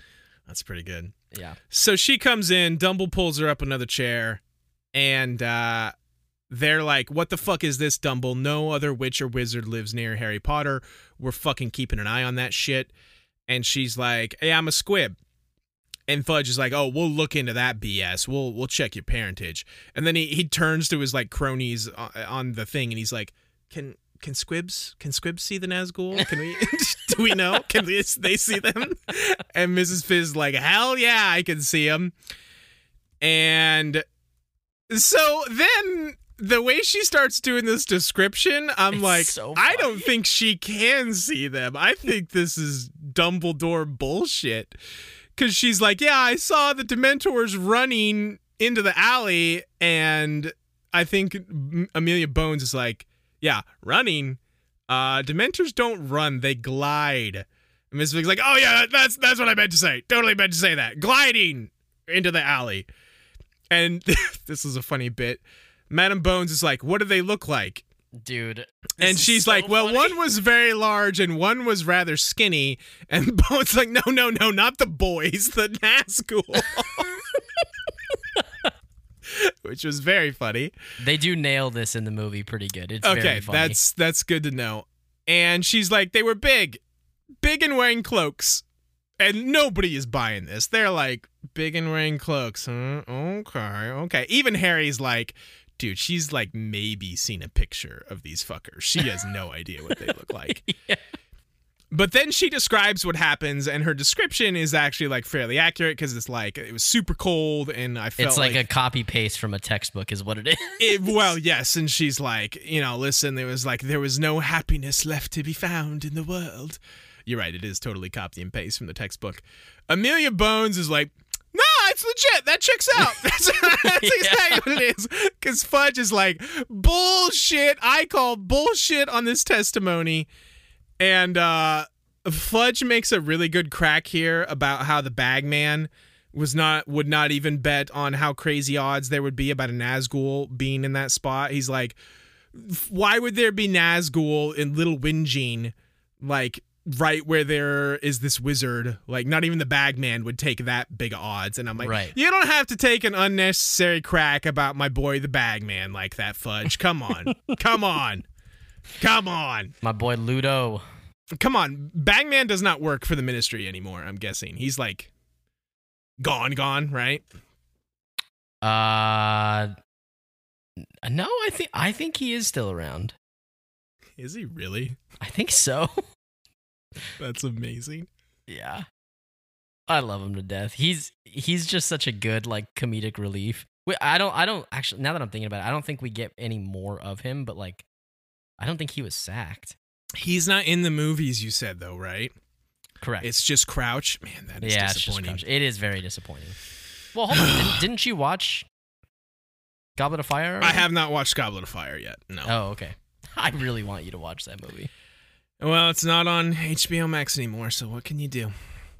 That's pretty good. Yeah. So she comes in, Dumble pulls her up another chair, and uh, they're like, "What the fuck is this, Dumble? No other witch or wizard lives near Harry Potter. We're fucking keeping an eye on that shit." And she's like, "Hey, I'm a squib." And Fudge is like, "Oh, we'll look into that BS. We'll we'll check your parentage." And then he he turns to his like cronies on, on the thing, and he's like, "Can can squibs can squibs see the Nazgul? Can we do we know? Can we, they see them?" And Mrs. Fizz is like, "Hell yeah, I can see them." And so then the way she starts doing this description, I'm It's like, so I don't think she can see them. I think this is Dumbledore bullshit. Cause she's like, yeah, I saw the Dementors running into the alley, and I think Amelia Bones is like, yeah, running. Uh, Dementors don't run; they glide. And Miss Figg's like, oh yeah, that's that's what I meant to say. Totally meant to say that. Gliding into the alley. And this is a funny bit. Madam Bones is like, what do they look like? Dude. and she's so like, well, funny. one was very large and one was rather skinny. And Bones like, no, no, no, not the boys, the Nazgul. Which was very funny. They do nail this in the movie pretty good. It's okay, very funny. that's that's good to know. And she's like, they were big, big and wearing cloaks, and nobody is buying this. They're like, big and wearing cloaks. Huh? Okay, okay. Even Harry's like, dude, she's like maybe seen a picture of these fuckers. She has no idea what they look like. Yeah. But then she describes what happens, and her description is actually like fairly accurate because it's like it was super cold, and I felt It's like, a copy paste from a textbook, is what it is. it, well, yes, and she's like, you know, listen, there was like there was no happiness left to be found in the world. You're right, it is totally copy and paste from the textbook. Amelia Bones is like, it's legit. That checks out. That's, that's exactly what it is. Because Fudge is like, bullshit. I call bullshit on this testimony. And uh Fudge makes a really good crack here about how the bagman was not would not even bet on how crazy odds there would be about a Nazgul being in that spot. He's like, why would there be Nazgul in Little Whinging, like right where there is this wizard? Like, not even the bagman would take that big odds. And I'm like, Right. you don't have to take an unnecessary crack about my boy the bagman like that, Fudge. Come on, come on, come on. My boy Ludo. Come on, Bagman does not work for the ministry anymore. I'm guessing he's like gone, gone, right? Uh no, I think I think he is still around. Is he really? I think so. That's amazing. yeah. I love him to death. He's he's just such a good like comedic relief. Wait, I don't I don't actually now that I'm thinking about it, I don't think we get any more of him, but like I don't think he was sacked. He's not in the movies, you said though, right? Correct. It's just Crouch. Man, that is yeah, it's disappointing. Crouch. It is very disappointing. Well, hold on. didn't, didn't you watch Goblet of Fire? I have not watched Goblet of Fire yet. No. Oh, okay. I really want you to watch that movie. Well, it's not on HBO Max anymore, so what can you do?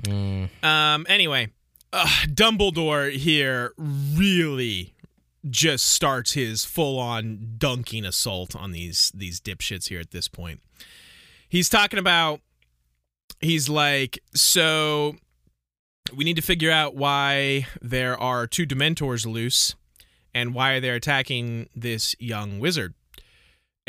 Mm. Um. Anyway, uh, Dumbledore here really just starts his full-on dunking assault on these these dipshits here at this point. He's talking about. He's like, so we need to figure out why there are two Dementors loose, and why they're attacking this young wizard.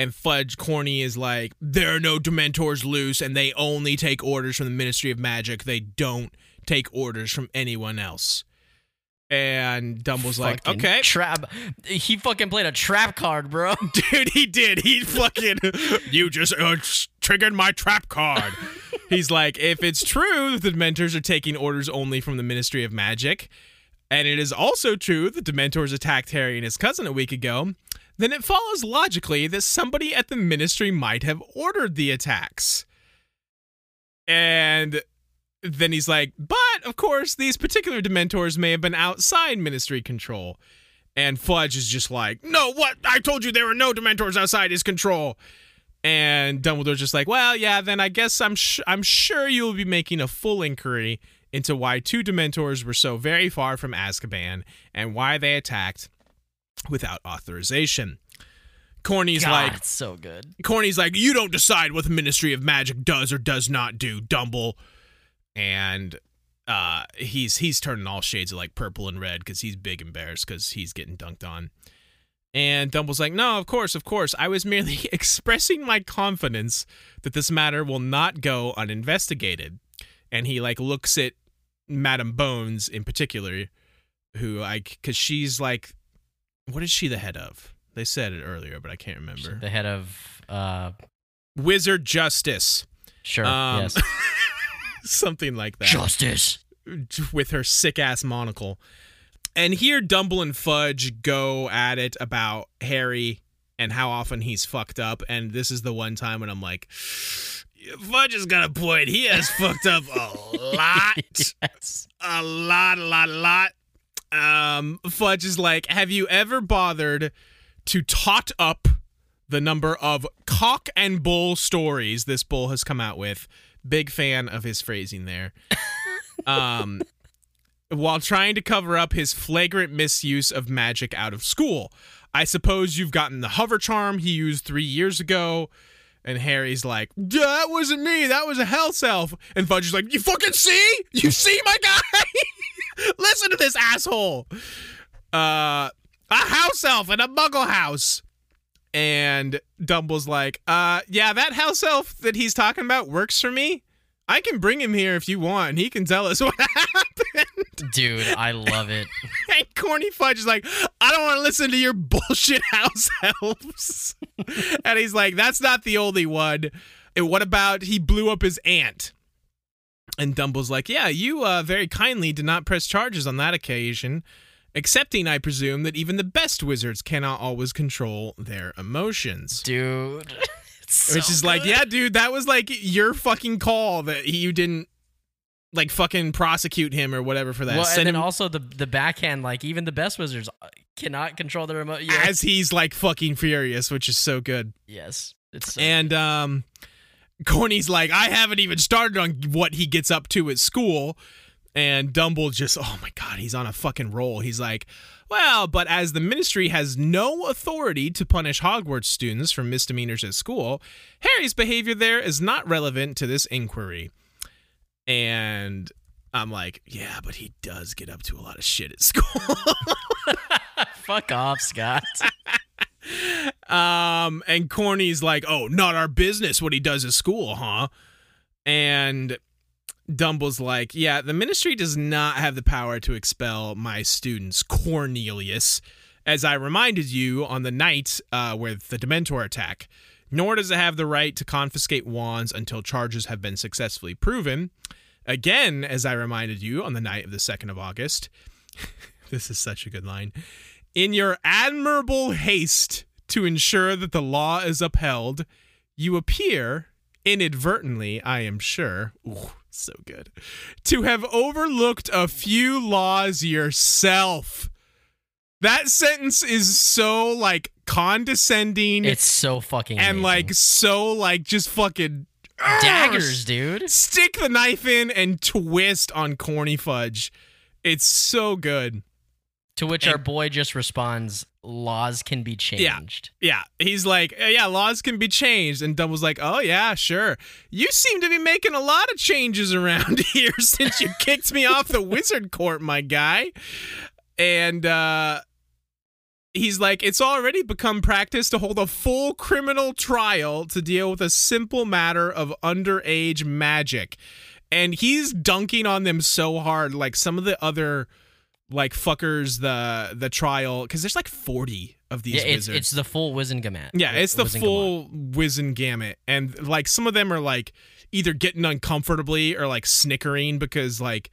And Fudge Corny is like, there are no Dementors loose, and they only take orders from the Ministry of Magic. They don't take orders from anyone else. And Dumble's like, okay, Trap. He fucking played a trap card, bro. dude, he did. He fucking, you just uh, triggered my trap card. He's like, if it's true that the Dementors are taking orders only from the Ministry of Magic, and it is also true that Dementors attacked Harry and his cousin a week ago, then it follows logically that somebody at the Ministry might have ordered the attacks. And then he's like, but of course, these particular Dementors may have been outside Ministry control. And Fudge is just like, no, what? I told you there were no Dementors outside his control. And Dumbledore's just like, well, yeah, then I guess I'm sh- I'm sure you'll be making a full inquiry into why two Dementors were so very far from Azkaban and why they attacked without authorization. Corny's God, like, so good. Corny's like, you don't decide what the Ministry of Magic does or does not do, Dumble. And uh, he's he's turning all shades of like purple and red because he's big embarrassed because he's getting dunked on. And Dumble's like, no, of course, of course. I was merely expressing my confidence that this matter will not go uninvestigated. And he like looks at Madam Bones in particular, who like, because she's like, what is she the head of? They said it earlier, but I can't remember. The head of uh Wizard Justice. sure, Um, yes. Something like that. Justice. with her sick ass monocle. And here Dumble and Fudge go at it about Harry and how often he's fucked up. And this is the one time when I'm like, Fudge has got a point. He has fucked up a lot. yes. A lot, a lot, a lot. Um, Fudge is like, have you ever bothered to tot up the number of cock and bull stories this bull has come out with? Big fan of his phrasing there. Um, while trying to cover up his flagrant misuse of magic out of school. I suppose you've gotten the hover charm he used three years ago. And Harry's like, that wasn't me. That was a house elf. And Fudge is like, you fucking see? You see, my guy? Listen to this asshole. Uh, a house elf in a muggle house. And Dumble's like, uh, yeah, that house elf that he's talking about works for me. I can bring him here if you want. He can tell us what happened. Dude, I love it. And Corny Fudge is like, I don't want to listen to your bullshit house elves. and he's like, that's not the only one. And what about he blew up his aunt? And Dumble's like, yeah, you uh, very kindly did not press charges on that occasion, accepting, I presume, that even the best wizards cannot always control their emotions. Dude. It's Which so is like, yeah, dude, that was like your fucking call that you didn't like fucking prosecute him or whatever for that. Well, Send and then him also the the backhand, like even the best wizards uh, cannot control their remote. Yeah. as he's like fucking furious, which is so good. yes, it's so And um Corny's like, I haven't even started on what he gets up to at school. And Dumble just, oh my God, he's on a fucking roll. He's like, well, but as the ministry has no authority to punish Hogwarts students for misdemeanors at school, Harry's behavior there is not relevant to this inquiry. And I'm like, yeah, but he does get up to a lot of shit at school. fuck off, Scott. Um, and Corny's like, "Oh, not our business what he does at school, huh?" And Dumble's like, "Yeah, the ministry does not have the power to expel my students, Cornelius, as I reminded you on the night uh, with the Dementor attack. Nor does it have the right to confiscate wands until charges have been successfully proven. Again, as I reminded you on the night of the second of August." this is such a good line. In your admirable haste to ensure that the law is upheld, you appear inadvertently, I am sure, ooh, so good, to have overlooked a few laws yourself. That sentence is so like condescending It's so fucking and amazing. like so like just fucking daggers, dude. Stick the knife in and twist on corny fudge. It's so good. To which and- our boy just responds, "Laws can be changed." Yeah, he's like, "Uh, yeah, laws can be changed. And Dumble's like, oh, yeah, sure. You seem to be making a lot of changes around here since you kicked me off the wizard court, my guy. And uh, he's like, it's already become practice to hold a full criminal trial to deal with a simple matter of underage magic. And he's dunking on them so hard, like some of the other like fuckers the the trial because there's like 40 of these Yeah, it's, wizards it's the full Wizengamot. yeah, it's the Wizengamot. full Wizengamot, and like some of them are like either getting uncomfortably or like snickering because like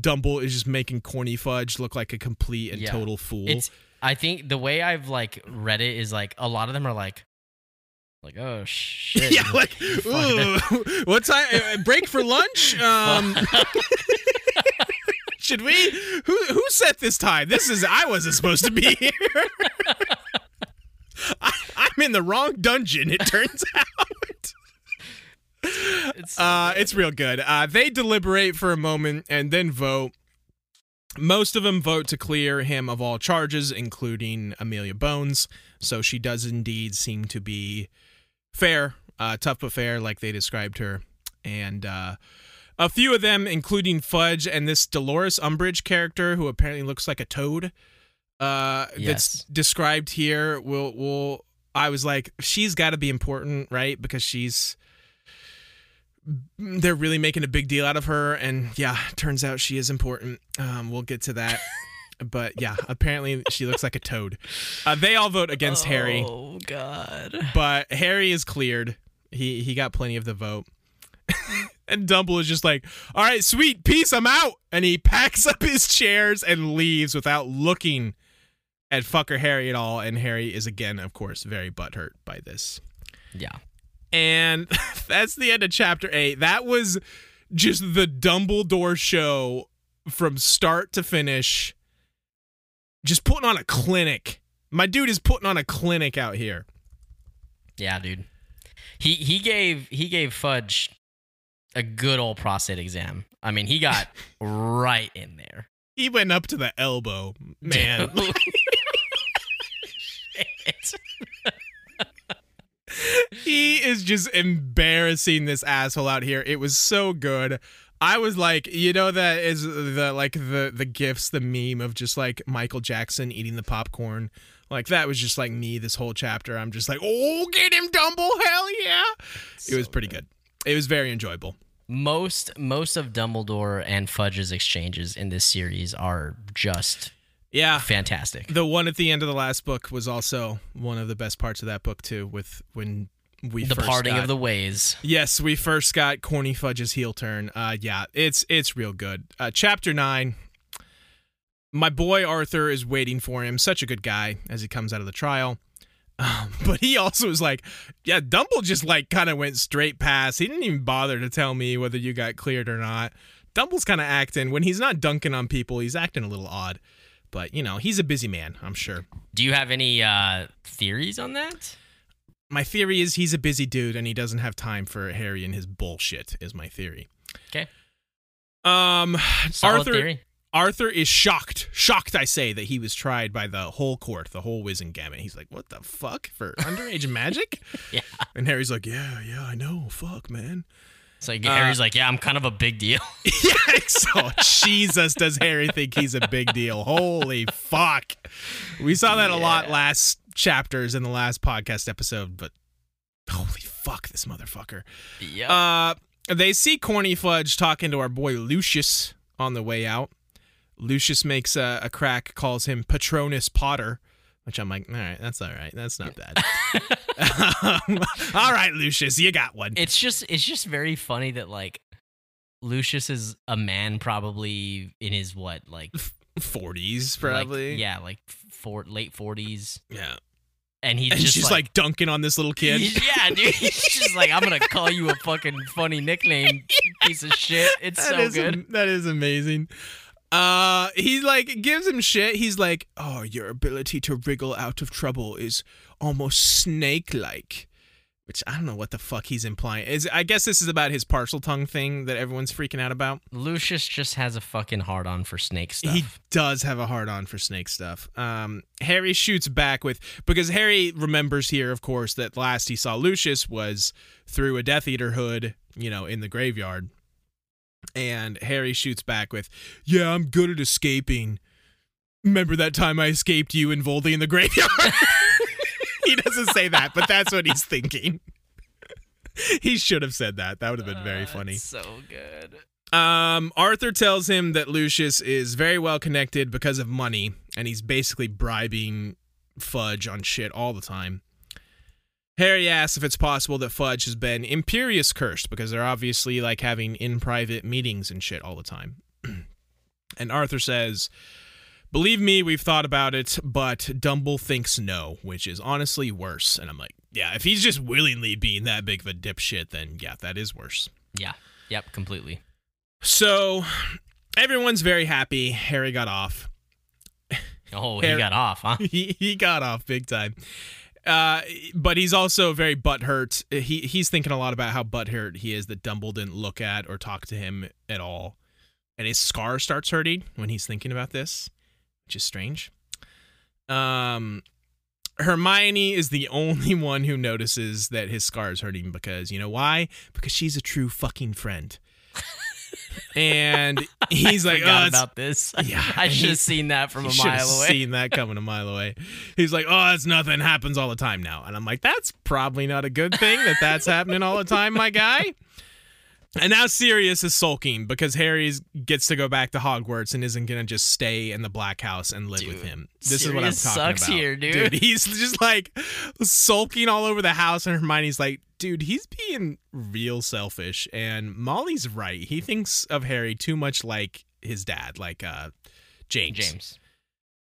Dumble is just making corny fudge look like a complete and Yeah. total fool. It's. I think the way I've like read it is like a lot of them are like, like oh shit. yeah, like ooh, what time? uh, break for lunch? Um, should we? Who who set this time? This is I wasn't supposed to be here. I, I'm in the wrong dungeon. It turns out. It's, Uh, it's real good. Uh, they deliberate for a moment and then vote. Most of them vote to clear him of all charges, including Amelia Bones. So she does indeed seem to be fair, uh, tough but fair, like they described her. And uh, a few of them, including Fudge and this Dolores Umbridge character, who apparently looks like a toad, uh, that's described here, will will. I was like, she's got to be important, right? Because she's they're really making a big deal out of her and yeah turns out she is important um, we'll get to that but yeah apparently she looks like a toad uh, they all vote against harry Oh god. but harry is cleared he he got plenty of the vote and dumble is just like all right sweet peace i'm out and he packs up his chairs and leaves without looking at fucker harry at all and harry is again of course very butthurt by this Yeah. and that's the end of chapter eight. That was just the Dumbledore show from start to finish. Just putting on a clinic. My dude is putting on a clinic out here. Yeah, dude. He he gave he gave Fudge a good old prostate exam. I mean, he got right in there. He went up to the elbow, man. Shit. he is just embarrassing this asshole out here. It was so good. I was like, you know, that is the like the the gifts, the meme of just like Michael Jackson eating the popcorn. Like that was just like me this whole chapter. I'm just like, oh, get him, Dumble, hell yeah! it was pretty good. It was very enjoyable. Most most of Dumbledore and Fudge's exchanges in this series are just Yeah, fantastic. the one at the end of the last book was also one of the best parts of that book too. With when we The parting got- of the ways. Yes, we first got Corny Fudge's heel turn. Uh, yeah, it's it's real good. Uh, chapter nine. My boy Arthur is waiting for him. Such a good guy as he comes out of the trial. Um, but he also was like, yeah, Dumble just like kind of went straight past. He didn't even bother to tell me whether you got cleared or not. Dumble's kind of acting when he's not dunking on people. He's acting a little odd. But you know, he's a busy man. I'm sure. Do you have any uh, theories on that? My theory is he's a busy dude and he doesn't have time for Harry and his bullshit. Is my theory. Okay. Um, Solid Arthur theory. Arthur is shocked, shocked, I say, that he was tried by the whole court, the whole Wizengamot. He's like, "What the fuck for underage magic?" Yeah. And Harry's like, "Yeah, yeah, I know. Fuck, man." It's like Uh, Harry's like, yeah, I'm kind of a big deal. yeah. So Jesus, does Harry think he's a big deal? Holy fuck! We saw that a lot last chapters in the last podcast episode, but holy fuck, this motherfucker. yeah. Uh, they see Corny Fudge talking to our boy Lucius on the way out. Lucius makes a, a crack, calls him Patronus Potter, which I'm like, all right, that's all right. That's not bad. Um, all right, Lucius, you got one. it's just it's just very funny that like Lucius is a man probably in his what like 40s, like- probably. yeah like for late 40s yeah. and he's and just she's like, dunking on this little kid. Yeah, dude. He's just like, I'm gonna call you a fucking funny nickname, piece of shit. It's That so is good. that is amazing. Uh, he like gives him shit. He's like, "Oh, your ability to wriggle out of trouble is almost snake-like," which I don't know what the fuck he's implying. Is I guess this is about his Parseltongue thing that everyone's freaking out about. Lucius just has a fucking hard on for snake stuff. He does have a hard on for snake stuff. Um, Harry shoots back with because Harry remembers here, of course, that last he saw Lucius was through a Death Eater hood, you know, in the graveyard. And Harry shoots back with, "Yeah, I'm good at escaping. Remember that time I escaped you and Voldy in the graveyard?" he doesn't say that, but that's what he's thinking. he should have said that. That would have been very Uh, funny. it's So good. Um, Arthur tells him that Lucius is very well connected because of money, and he's basically bribing Fudge on shit all the time. Harry asks if it's possible that Fudge has been Imperius cursed because they're obviously like having in private meetings and shit all the time. and Arthur says, Believe me, we've thought about it, but Dumble thinks no, which is honestly worse. And I'm like, yeah, if he's just willingly being that big of a dipshit, then yeah, that is worse. Yeah. Yep. Completely. So everyone's very happy. Harry got off. Oh, he Harry- got off, huh? He he got off big time. Uh, but he's also very butthurt. He he's thinking a lot about how butthurt he is that Dumble didn't look at or talk to him at all, and his scar starts hurting when he's thinking about this, which is strange. Um, Hermione is the only one who notices that his scar is hurting because you know why? Because she's a true fucking friend. And he's like, oh, it's, about this. Yeah, I should have seen that from a mile away. seen that coming a mile away. He's like, "Oh, it's nothing. Happens all the time now." And I'm like, "That's probably not a good thing that that's happening all the time, my guy." And now Sirius is sulking because Harry gets to go back to Hogwarts and isn't gonna just stay in the Black House and live with him. This is what I'm Sirius talking sucks about. here, dude. He's just like sulking all over the house, and Hermione's like, "Dude, he's being real selfish." And Molly's right. He thinks of Harry too much like his dad, like uh, James. James.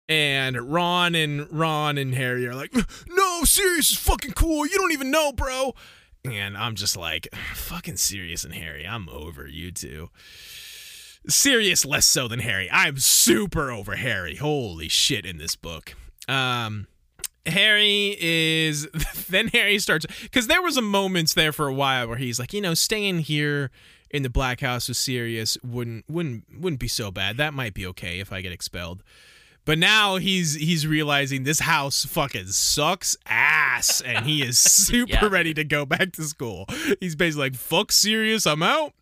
And Ron and Ron and Harry are like, "No, Sirius is fucking cool. You don't even know, bro." And I'm just like, "Fucking Sirius and Harry. I'm over you two." Sirius less so than Harry. I'm super over Harry. Holy shit in this book. Um Harry is then Harry starts cuz there was a moments there for a while where he's like, you know, staying here in the Black House with Sirius wouldn't wouldn't wouldn't be so bad. That might be okay if I get expelled. But now he's he's realizing this house fucking sucks ass, and he is super Yeah. ready to go back to school. He's basically like, "Fuck Sirius, I'm out."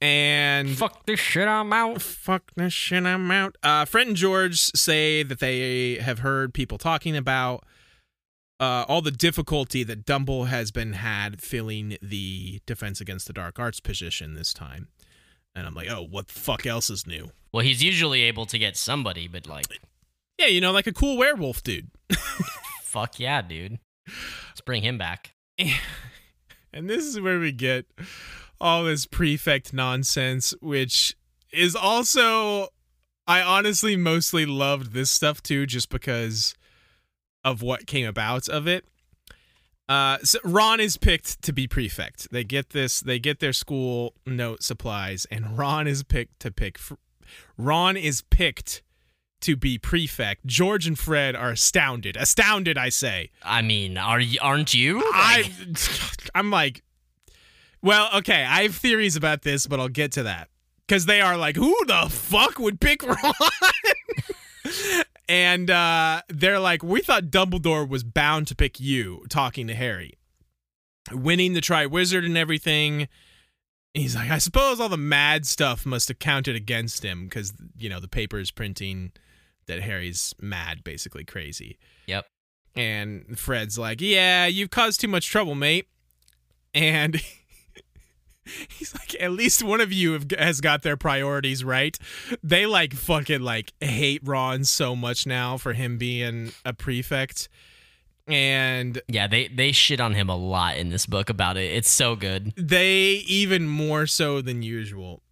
And Fuck this shit, I'm out. fuck this shit, I'm out. Uh, Fred and George say that they have heard people talking about uh, all the difficulty that Dumble has been had filling the Defense Against the Dark Arts position this time. And I'm like, oh, what the fuck else is new? Well, he's usually able to get somebody, but like, Yeah, you know, like a cool werewolf dude. fuck yeah, dude. Let's bring him back. And this is where we get all this prefect nonsense, which is also, I honestly mostly loved this stuff too, just because of what came about of it. Uh, so Ron is picked to be prefect. They get this. They get their school note supplies, and Ron is picked to pick. Ron is picked to be prefect. George and Fred are astounded. Astounded, I say. I mean, are you? Aren't you? I, I'm like, well, okay, I have theories about this, but I'll get to that because they are like, who the fuck would pick Ron? And uh, they're like, we thought Dumbledore was bound to pick you. Talking to Harry, winning the Triwizard and everything. He's like, I suppose all the mad stuff must have counted against him because you know the paper is printing that Harry's mad, basically crazy. Yep. And Fred's like, "Yeah, you've caused too much trouble, mate." And he's like, "At least one of you have, has got their priorities right." They like fucking like hate Ron so much now for him being a prefect. And yeah, they they shit on him a lot in this book about it. It's so good. they even more so than usual.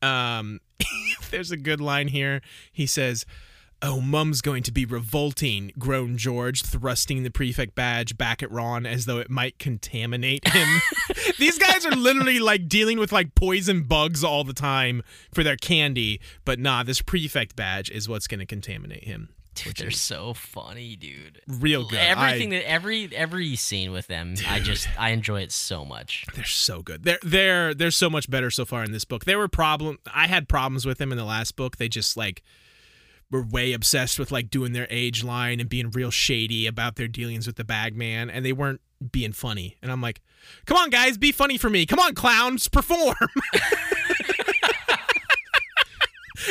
Um, there's a good line here. He says, Oh, Mum's going to be revolting, groaned George, thrusting the prefect badge back at Ron as though it might contaminate him. These guys are literally like dealing with like poison bugs all the time for their candy, but nah, this prefect badge is what's going to contaminate him. Dude, they're so funny, dude. Real good. Everything I- that every every scene with them, I just I enjoy it so much. They're so good. They're they're they're so much better so far in this book. There were problem. I had problems with them in the last book. They just like were way obsessed with like doing their age line and being real shady about their dealings with the bagman, and they weren't being funny. And I'm like, come on, guys, be funny for me. Come on, clowns, perform.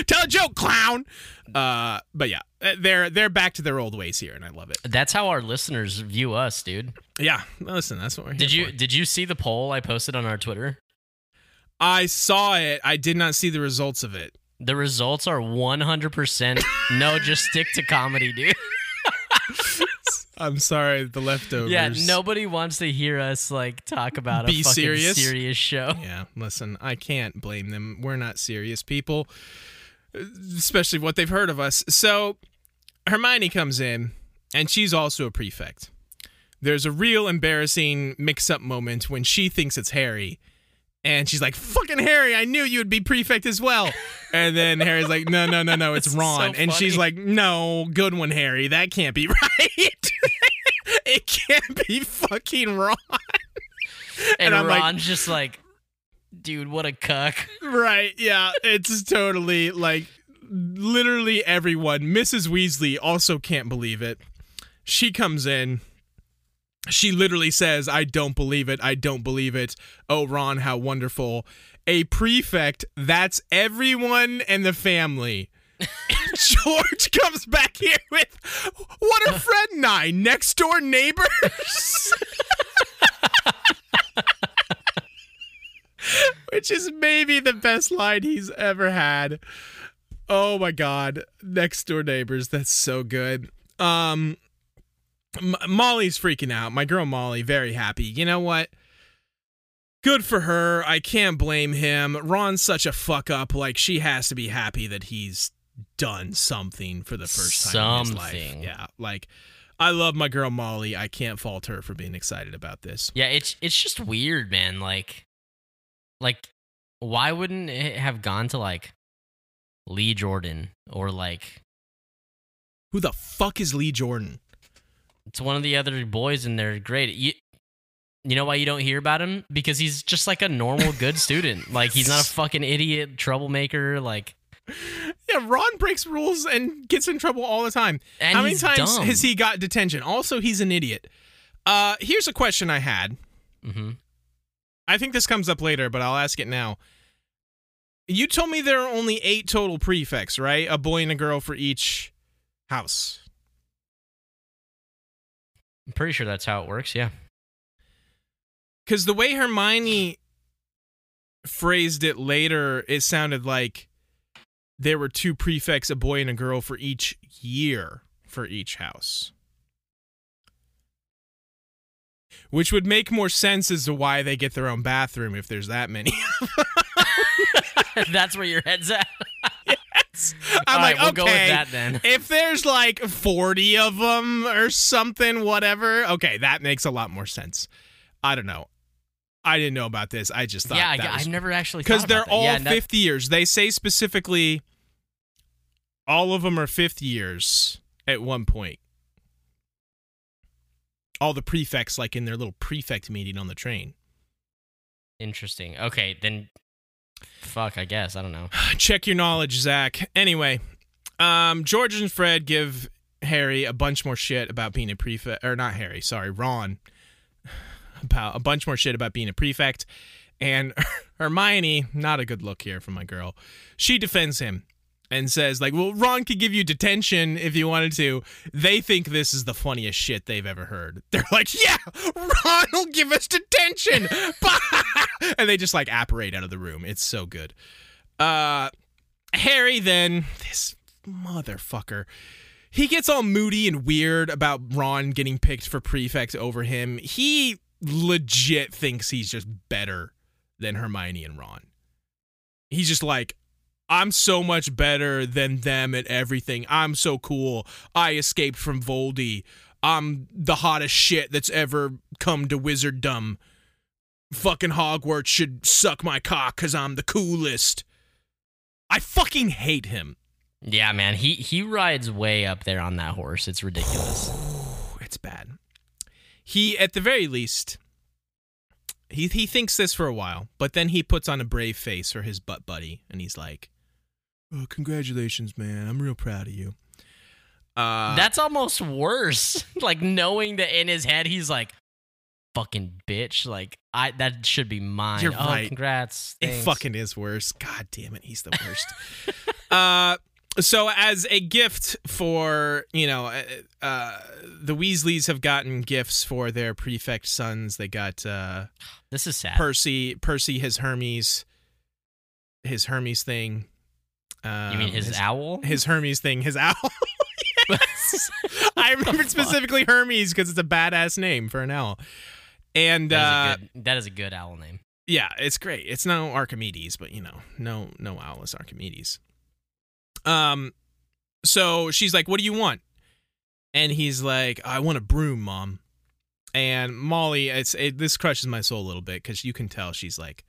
Tell a joke, clown. Uh, but yeah, they're they're back to their old ways here, and I love it. That's how our listeners view us, dude. Yeah, listen, that's what we're here Did you for. did you see the poll I posted on our Twitter? I saw it. I did not see the results of it. The results are 100% no, just stick to comedy, dude. I'm sorry, the leftovers. Yeah, nobody wants to hear us like talk about Be a fucking serious? serious show. Yeah, listen, I can't blame them. We're not serious people, especially what they've heard of us. So Hermione comes in, and she's also a prefect. There's a real embarrassing mix up moment when she thinks it's Harry. And she's like, fucking Harry, I knew you would be prefect as well. And then Harry's like, no, no, no, no, it's Ron. so and she's like, no, good one, Harry. That can't be right. it can't be fucking Ron. And, And I'm like- Ron's just like, dude, what a cuck. Right. Yeah. It's totally like literally everyone. Mrs. Weasley also can't believe it. She comes in. She literally says, I don't believe it. I don't believe it. Oh, Ron, how wonderful. A prefect, that's everyone in the family. George comes back here with, What are Fred and I, next door neighbors. which is maybe the best line he's ever had. Oh my god, next door neighbors, that's so good. Um M- Molly's freaking out. My girl Molly very happy. You know what? Good for her. I can't blame him. Ron's such a fuck up. Like she has to be happy that he's done something for the first time in his life. Yeah, like I love my girl Molly. I can't fault her for being excited about this. Yeah, it's it's just weird, man. Like, like, why wouldn't it have gone to like Lee Jordan or like Who the fuck is Lee Jordan? It's one of the other boys in there? Great. You, you know why you don't hear about him? Because he's just like a normal good student. Like he's not a fucking idiot troublemaker. Like, Yeah, Ron breaks rules and gets in trouble all the time. and How many times dumb. has he got detention? Also, he's an idiot. Uh, here's a question I had. hmm I think this comes up later, but I'll ask it now. You told me there are only eight total prefects, right? A boy and a girl for each house. I'm pretty sure that's how it works. Yeah. Because the way Hermione phrased it later, it sounded like there were two prefects, a boy and a girl for each year for each house. Which would make more sense as to why they get their own bathroom if there's that many. that's where your head's at. I'm All like, right, we'll okay. go with that then. If there's like 40 of them or something, whatever, okay, that makes a lot more sense. I don't know. I didn't know about this. I just thought yeah, I, was, I've never actually because they're all yeah, that- fifth years. They say specifically all of them are fifth years at one point. All the prefects, like in their little prefect meeting on the train. Interesting. Okay, then. Fuck, I guess I don't know. Check your knowledge, Zach. Anyway, um, George and Fred give Harry a bunch more shit about being a prefect, or not Harry, sorry, Ron, about a bunch more shit about being a prefect. And Hermione, not a good look here from my girl. She defends him and says, like, well, Ron could give you detention if you wanted to. They think this is the funniest shit they've ever heard. They're like, yeah, Ron will give us detention. and they just like apparate out of the room. It's so good. Uh, Harry then, this motherfucker, he gets all moody and weird about Ron getting picked for prefect over him. He legit thinks he's just better than Hermione and Ron. He's just like, I'm so much better than them at everything. I'm so cool. I escaped from Voldy. I'm the hottest shit that's ever come to Wizarddom. Fucking Hogwarts should suck my cock because I'm the coolest. I fucking hate him. Yeah, man. He he rides way up there on that horse. It's ridiculous. it's bad. He, at the very least, he he thinks this for a while, but then he puts on a brave face for his butt buddy, and he's like, oh, "Congratulations, man! I'm real proud of you." Uh, That's almost worse. like knowing that in his head he's like, "Fucking bitch!" Like I that should be mine. You're oh, right. congrats. it fucking is worse. God damn it, he's the worst. uh, so as a gift for you know, uh, uh, the Weasleys have gotten gifts for their prefect sons. They got uh, This is sad. Percy. Percy his Hermes, his Hermes thing. Um, you mean his, owl? his Hermes thing, his owl. Yes. I remembered specifically Hermes because it's a badass name for an owl. And uh, that, is a good, that is a good owl name. yeah, it's great. It's no Archimedes, but you know, no no owl is Archimedes. Um, so she's like, "What do you want?" And he's like, "I want a broom, mom." And Molly, it's it, this crushes my soul a little bit because you can tell she's like,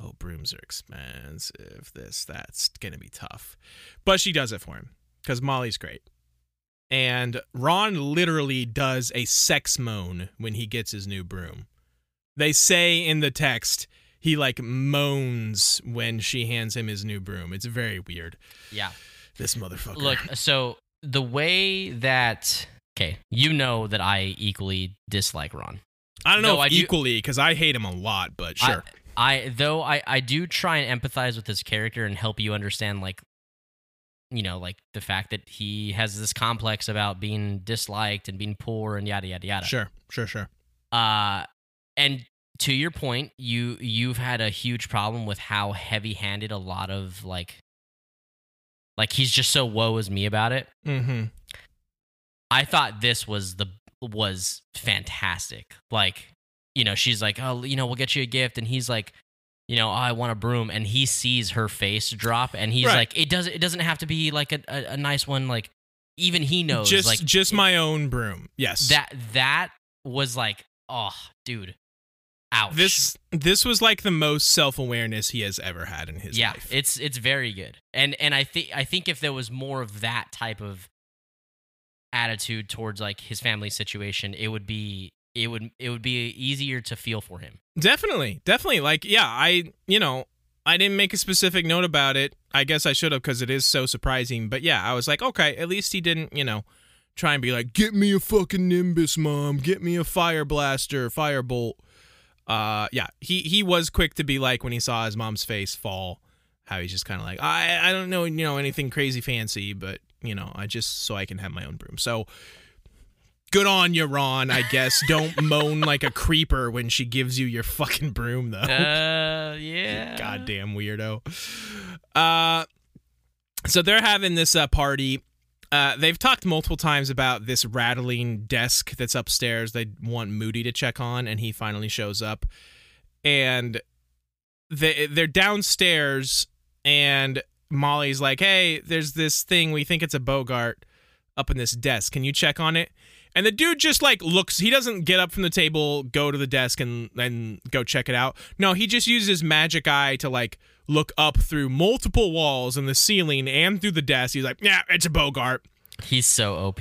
"Oh, brooms are expensive. This that's gonna be tough," but she does it for him because Molly's great. And Ron literally does a sex moan when he gets his new broom. They say in the text he like moans when she hands him his new broom. It's very weird. Yeah. This motherfucker. Look, so the way that okay, you know that I equally dislike Ron. I don't know no, I equally because I hate him a lot, but sure. I, I though I I do try and empathize with his character and help you understand like you know like the fact that he has this complex about being disliked and being poor and yada yada yada. sure, sure, sure. Uh and to your point, you you've had a huge problem with how heavy-handed a lot of like like he's just so woe is me about it. Mm-hmm. I thought this was the was fantastic. Like, you know, she's like, "Oh, you know, we'll get you a gift," and he's like, "You know, oh, I want a broom," and he sees her face drop, and he's Right. like, "It doesn't. It doesn't have to be like a, a, a nice one. Like, even he knows. Just like, just it- my own broom. Yes. that that was like, oh, dude, ouch. this this was like the most self-awareness he has ever had in his yeah, life. it's it's very good, and and I think I think if there was more of that type of attitude towards like his family situation, it would be it would it would be easier to feel for him. Definitely, definitely. Like, yeah, I, you know, I didn't make a specific note about it. I guess I should have because it is so surprising. But yeah, I was like, okay, at least he didn't, you know, try and be like, get me a fucking Nimbus, mom. Get me a fire blaster, firebolt. Uh, yeah, he he was quick to be like when he saw his mom's face fall, how he's just kind of like, I I don't know, you know, anything crazy fancy, but you know, I just so I can have my own broom. So. Good on you, Ron. I guess don't moan like a creeper when she gives you your fucking broom, though. Uh, yeah. Goddamn weirdo. Uh, so they're having this uh, party. Uh, they've talked multiple times about this rattling desk that's upstairs. They want Moody to check on, and he finally shows up. And they they're downstairs, and Molly's like, "Hey, there's this thing. We think it's a Boggart up in this desk. Can you check on it?" And the dude just like looks. He doesn't get up from the table, go to the desk, and and go check it out. No, he just uses his magic eye to like look up through multiple walls and the ceiling and through the desk. He's like, "Yeah, it's a Boggart." He's so OP.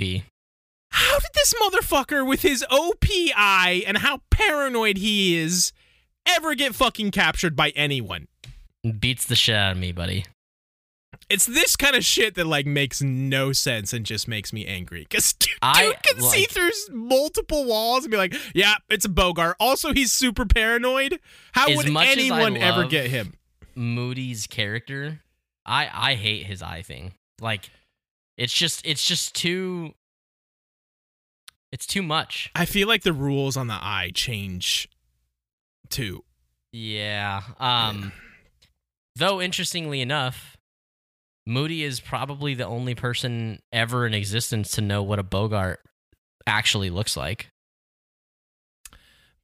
How did this motherfucker with his OP eye and how paranoid he is ever get fucking captured by anyone? Beats the shit out of me, buddy. It's this kind of shit that like makes no sense and just makes me angry. Cause dude, I, dude can see through multiple walls and be like, "Yeah, it's a Boggart." Also, he's super paranoid. How would much as I anyone ever get him? Moody's character, I I hate his eye thing. Like, it's just it's just too. It's too much. I feel like the rules on the eye change too. Yeah. Um. Though interestingly enough, Moody is probably the only person ever in existence to know what a Boggart actually looks like.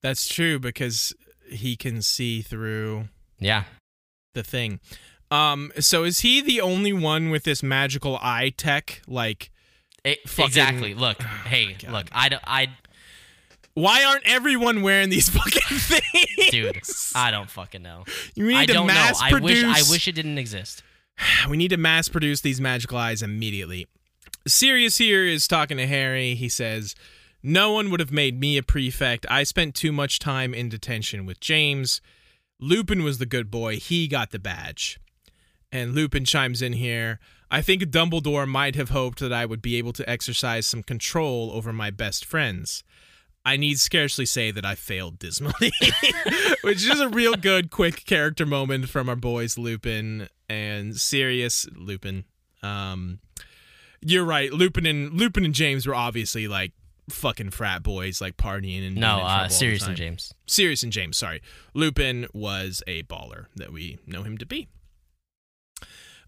That's true because he can see through Yeah. the thing. Um, so is he the only one with this magical eye tech? Like, E- Fucking- exactly. Look, hey, look, I, don't- I, why aren't everyone wearing these fucking things? dude, I don't fucking know. we need I to don't know. mass I wish, produce. I wish it didn't exist. we need to mass produce these magical eyes immediately. Sirius here is talking to Harry. He says, No one would have made me a prefect. I spent too much time in detention with James. Lupin was the good boy. He got the badge. And Lupin chimes in here. I think Dumbledore might have hoped that I would be able to exercise some control over my best friends. I need scarcely say that I failed dismally, which is a real good, quick character moment from our boys Lupin and Sirius Lupin. Um, you're right, Lupin and Lupin and James were obviously like fucking frat boys, like partying and No, uh, Sirius and. James. Sirius and James, sorry. Lupin was a baller that we know him to be.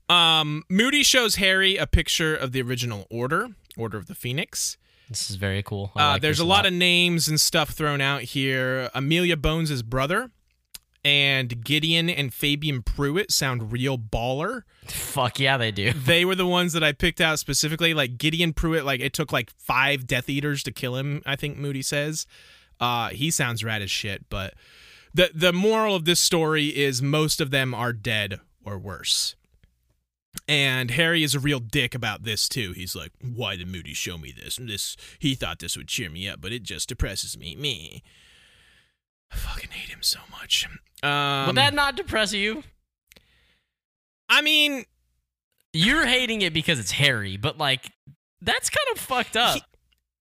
Um, Moody shows Harry a picture of the original Order, Order of the Phoenix. This is very cool. Uh, like there's a lot of names and stuff thrown out here. Amelia Bones' brother and Gideon and Fabian Prewett sound real baller. Fuck yeah, they do. They were the ones that I picked out specifically. Like Gideon Prewett, like it took like five Death Eaters to kill him. I think Moody says. Uh, he sounds rad as shit. But the the moral of this story is most of them are dead or worse. And Harry is a real dick about this too. He's like, "Why did Moody show me this? This he thought this would cheer me up, but it just depresses me. Me, I fucking hate him so much." Um, Would that not depress you? I mean, You're hating it because it's Harry, but like, that's kind of fucked up.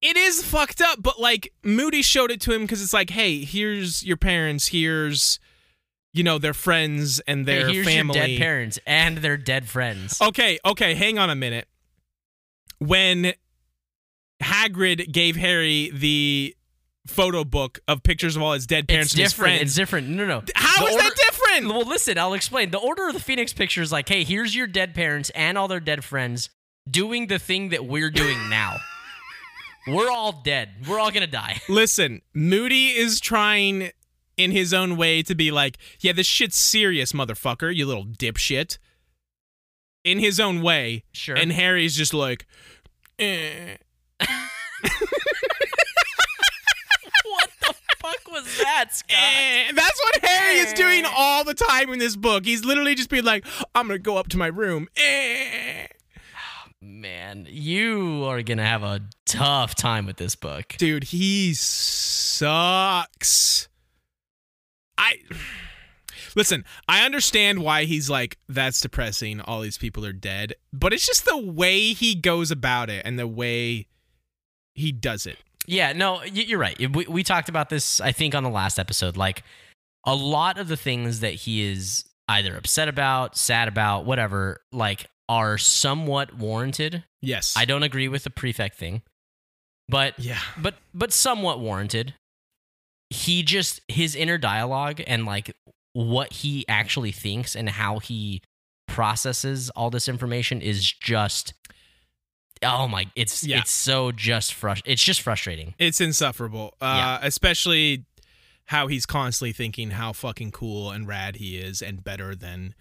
it is fucked up, but like Moody showed it to him because it's like, hey, here's your parents, here's you know their friends and Hey, their here's family. your dead parents and their dead friends. Okay, okay, hang on a minute. When Hagrid gave Harry the photo book of pictures of all his dead parents it's and his different. friends, It's different. No, no. no. how The is order- that different? Well, listen, I'll explain. The Order of the Phoenix picture is like, hey, here's your dead parents and all their dead friends doing the thing that we're doing now. we're all dead. We're all gonna die. Listen, Moody is trying in his own way to be like, yeah, this shit's serious, motherfucker, you little dipshit. In his own way. Sure. And Harry's just like, eh. what the fuck was that, Scott? Eh. That's what Harry is doing all the time in this book. He's literally just being like, I'm going to go up to my room. Eh. Man, you are gonna have a tough time with this book. Dude, he sucks. I. Listen, I understand why he's like, that's depressing. All these people are dead. But it's just the way he goes about it and the way he does it. Yeah, no, you're right. We, we talked about this, I think, on the last episode. Like, a lot of the things that he is either upset about, sad about, whatever, like, are somewhat warranted. Yes. I don't agree with the prefect thing, but yeah. but but somewhat warranted. He just his inner dialogue and like what he actually thinks and how he processes all this information is just oh my it's Yeah. it's so just frust- it's just frustrating. It's insufferable. Uh, Especially how he's constantly thinking how fucking cool and rad he is and better than.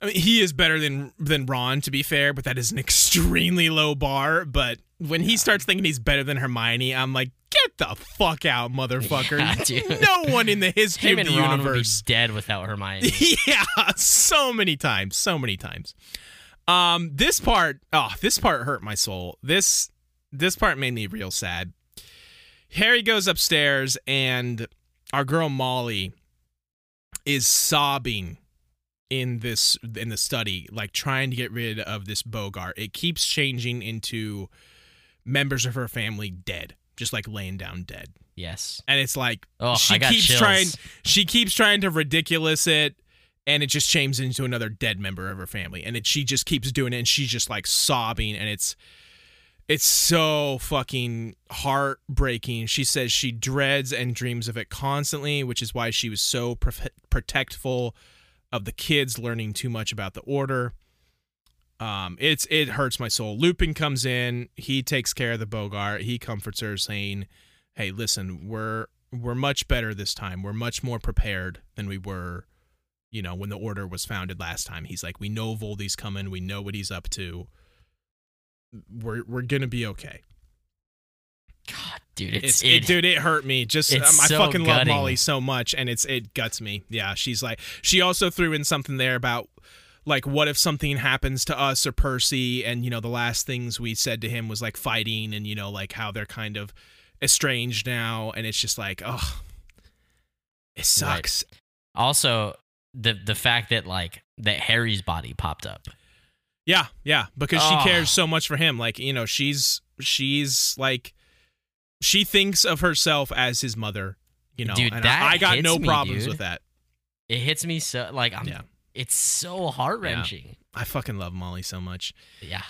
I mean, he is better than than Ron, to be fair, but that is an extremely low bar. But when he starts thinking he's better than Hermione, I'm like, get the fuck out, motherfucker! Yeah, no one in the history Him of and the Ron universe would be dead without Hermione. yeah, so many times, so many times. Um, this part, oh, this part hurt my soul. This this part made me real sad. Harry goes upstairs and our girl Molly is sobbing in this in the study, like trying to get rid of this Boggart. It keeps changing into members of her family dead, just like laying down dead yes. and it's like Oh, she keeps chills. trying she keeps trying to ridiculous it and it just changes into another dead member of her family and it she just keeps doing it and she's just like sobbing and it's it's so fucking heartbreaking she says she dreads and dreams of it constantly which is why she was so prof- protectful of the kids learning too much about the order um it's it hurts my soul lupin comes in he takes care of the boggart he comforts her saying hey listen we're we're much better this time we're much more prepared than we were you know, when the order was founded last time. He's like, we know Voldy's coming. We know what he's up to. We're we're gonna be okay. God, dude, it's, It's, it, dude, it hurt me. Just um, I so fucking love. Molly so much, and it's it guts me. Yeah, she's like she also threw in something there about like what if something happens to us or Percy, and you know the last things we said to him was like fighting, and you know like how they're kind of estranged now, and it's just like oh, it sucks. also the the fact that like that Harry's body popped up. Yeah, yeah, because she Oh. cares so much for him. Like, you know, she's she's like she thinks of herself as his mother, you know. Dude, I, I got no me, problems dude. with that. It hits me so like I'm. Yeah. It's so heart wrenching. I fucking love Molly so much. Yeah.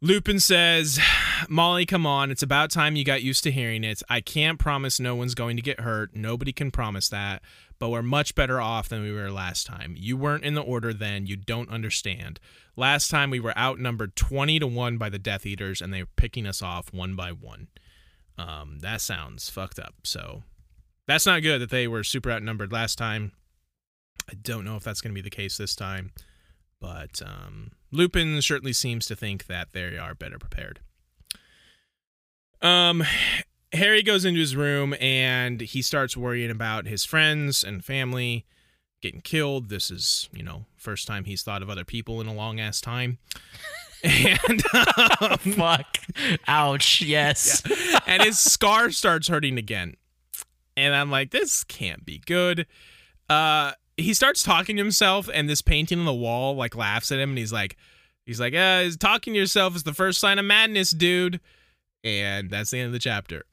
Lupin says, Molly, come on. It's about time you got used to hearing it. I can't promise no one's going to get hurt. Nobody can promise that. But we're much better off than we were last time. You weren't in the order then. You don't understand. Last time we were outnumbered 20 to 1 by the Death Eaters, and they were picking us off one by one. Um, that sounds fucked up. So that's not good that they were super outnumbered last time. I don't know if that's going to be the case this time. But um, Lupin certainly seems to think that they are better prepared. Um, Harry goes into his room and he starts worrying about his friends and family getting killed. This is, you know, first time he's thought of other people in a long ass time. And um, Fuck. Ouch. Yes. and his scar starts hurting again. And I'm like, this can't be good. Uh he starts talking to himself and this painting on the wall like laughs at him and he's like he's like, uh, talking to yourself is the first sign of madness, dude. And that's the end of the chapter.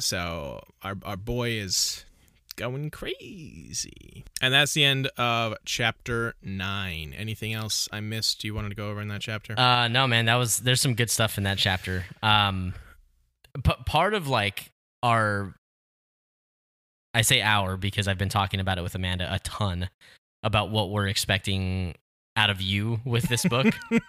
So our our boy is going crazy. And that's the end of chapter nine. Anything else I missed you wanted to go over in that chapter? Uh, no, man, that was there's some good stuff in that chapter. Um, p- part of like our, I say our because I've been talking about it with Amanda a ton about what we're expecting out of you with this book.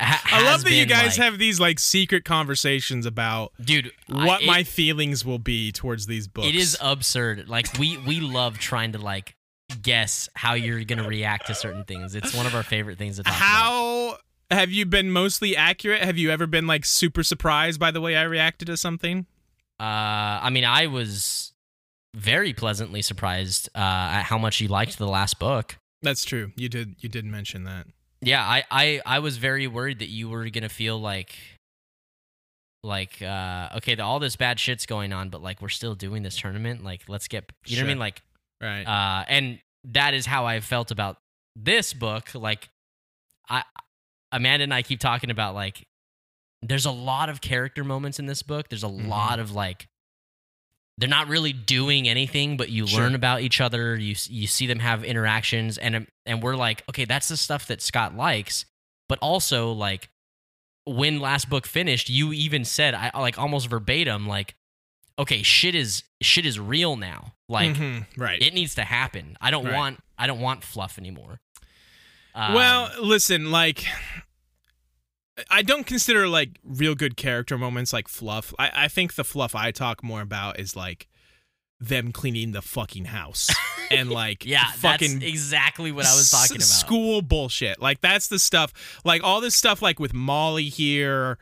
ha- I love that you guys like- have these like secret conversations about dude. I- what it- my feelings will be towards these books. It is absurd. Like we we love trying to like guess how you're gonna react to certain things. It's one of our favorite things to talk about. How have you been mostly accurate? Have you ever been like super surprised by the way I reacted to something? Uh, I mean, I was very pleasantly surprised uh, at how much you liked the last book. That's true. You did you did mention that. Yeah, I, I, I was very worried that you were gonna feel like, like, uh, okay, the, all this bad shit's going on, but like we're still doing this tournament. Like, let's get, you know what I mean? Like, Right. uh, and that is how I felt about this book. Like, I, Amanda and I keep talking about like, there's a lot of character moments in this book. There's a Mhm. lot of like, they're not really doing anything, but you Sure. learn about each other. You you see them have interactions, and um, and we're like, okay, that's the stuff that Scott likes. But also, like, when last book finished, you even said, I like almost verbatim, like, okay, shit is shit is real now. Like, Mhm, right. it needs to happen. I don't Right. want I don't want fluff anymore. Um, well, listen, like I don't consider like real good character moments like fluff. I, I think the fluff I talk more about is like them cleaning the fucking house and like yeah, fucking that's exactly what I was talking about. School bullshit. Like that's the stuff. Like all this stuff. Like with Molly here,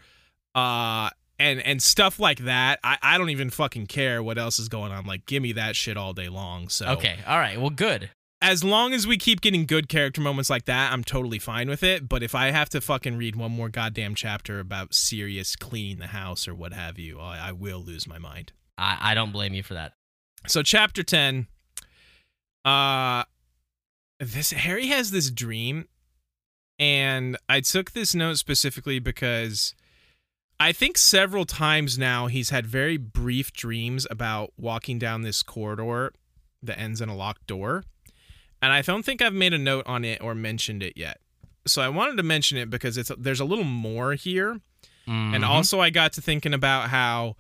uh, and and stuff like that. I I don't even fucking care what else is going on. Like give me that shit all day long. So Okay, all right, well, good. As long as we keep getting good character moments like that, I'm totally fine with it. But if I have to fucking read one more goddamn chapter about Sirius cleaning the house or what have you, I, I will lose my mind. I, I don't blame you for that. So chapter 10 uh this Harry has this dream and I took this note specifically because I think several times now he's had very brief dreams about walking down this corridor that ends in a locked door. And I don't think I've made a note on it or mentioned it yet. So I wanted to mention it because it's there's a little more here. And Mhm. also, I got to thinking about how,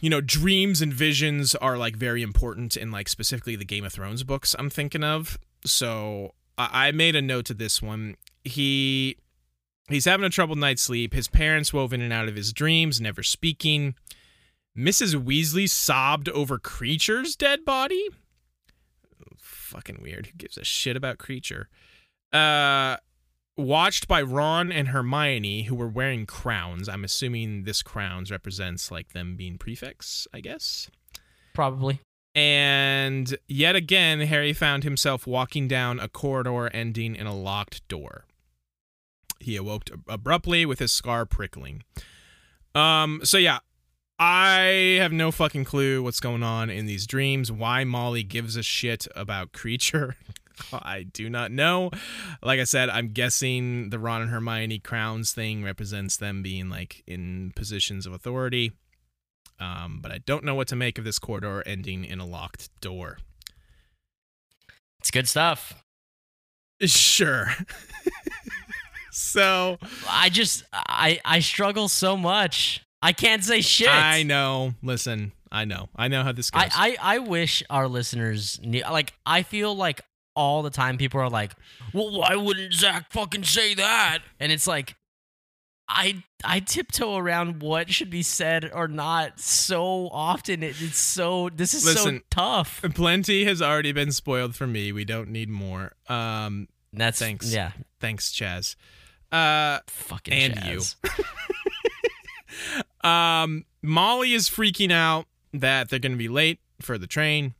you know, dreams and visions are like very important in like specifically the Game of Thrones books I'm thinking of. So I I made a note to this one. He he's having a troubled night's sleep. His parents wove in and out of his dreams, never speaking. Mrs. Weasley sobbed over Kreacher's dead body. Fucking weird. Who gives a shit about Kreacher? Uh, watched by Ron and Hermione, who were wearing crowns. I'm assuming this crowns represents like them being prefects, I guess. Probably. And yet again, Harry found himself walking down a corridor ending in a locked door. He awoke abruptly with his scar prickling. Um, so yeah, I have no fucking clue what's going on in these dreams. Why Molly gives a shit about Kreacher, I do not know. Like I said, I'm guessing the Ron and Hermione crowns thing represents them being like in positions of authority. Um, but I don't know what to make of this corridor ending in a locked door. It's good stuff. Sure. so I just I I struggle so much. I can't say shit. I know. Listen, I know. I know how this goes. I, I, I wish our listeners knew. Like, I feel like all the time people are like, well, why wouldn't Zach fucking say that? And it's like, I I tiptoe around what should be said or not so often. It, it's so this is Listen, so tough. Plenty has already been spoiled for me. We don't need more. Um, That's thanks. Yeah, thanks, Chaz. Uh, fucking and Chaz. you. um, Molly is freaking out that they're going to be late for the train.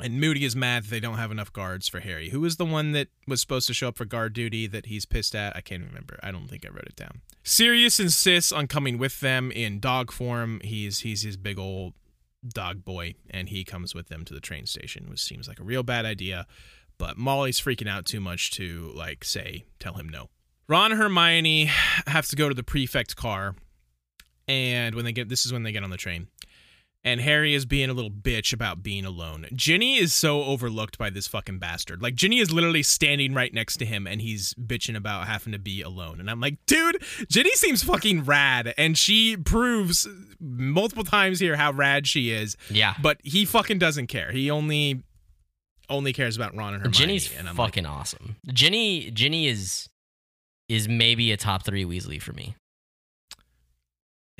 And Moody is mad that they don't have enough guards for Harry. Who was the one that was supposed to show up for guard duty that he's pissed at? I can't remember. I don't think I wrote it down. Sirius insists on coming with them in dog form. He's he's his big old dog boy, and he comes with them to the train station, which seems like a real bad idea. But Molly's freaking out too much to like say tell him no. Ron and Hermione have to go to the prefect car, and when they get this is when they get on the train and Harry is being a little bitch about being alone. Ginny is so overlooked by this fucking bastard. Like Ginny is literally standing right next to him and he's bitching about having to be alone. And I'm like, dude, Ginny seems fucking rad and she proves multiple times here how rad she is. Yeah. But he fucking doesn't care. He only only cares about Ron and Hermione. Ginny's and I'm fucking awesome. Ginny Ginny is is maybe a top three Weasley for me.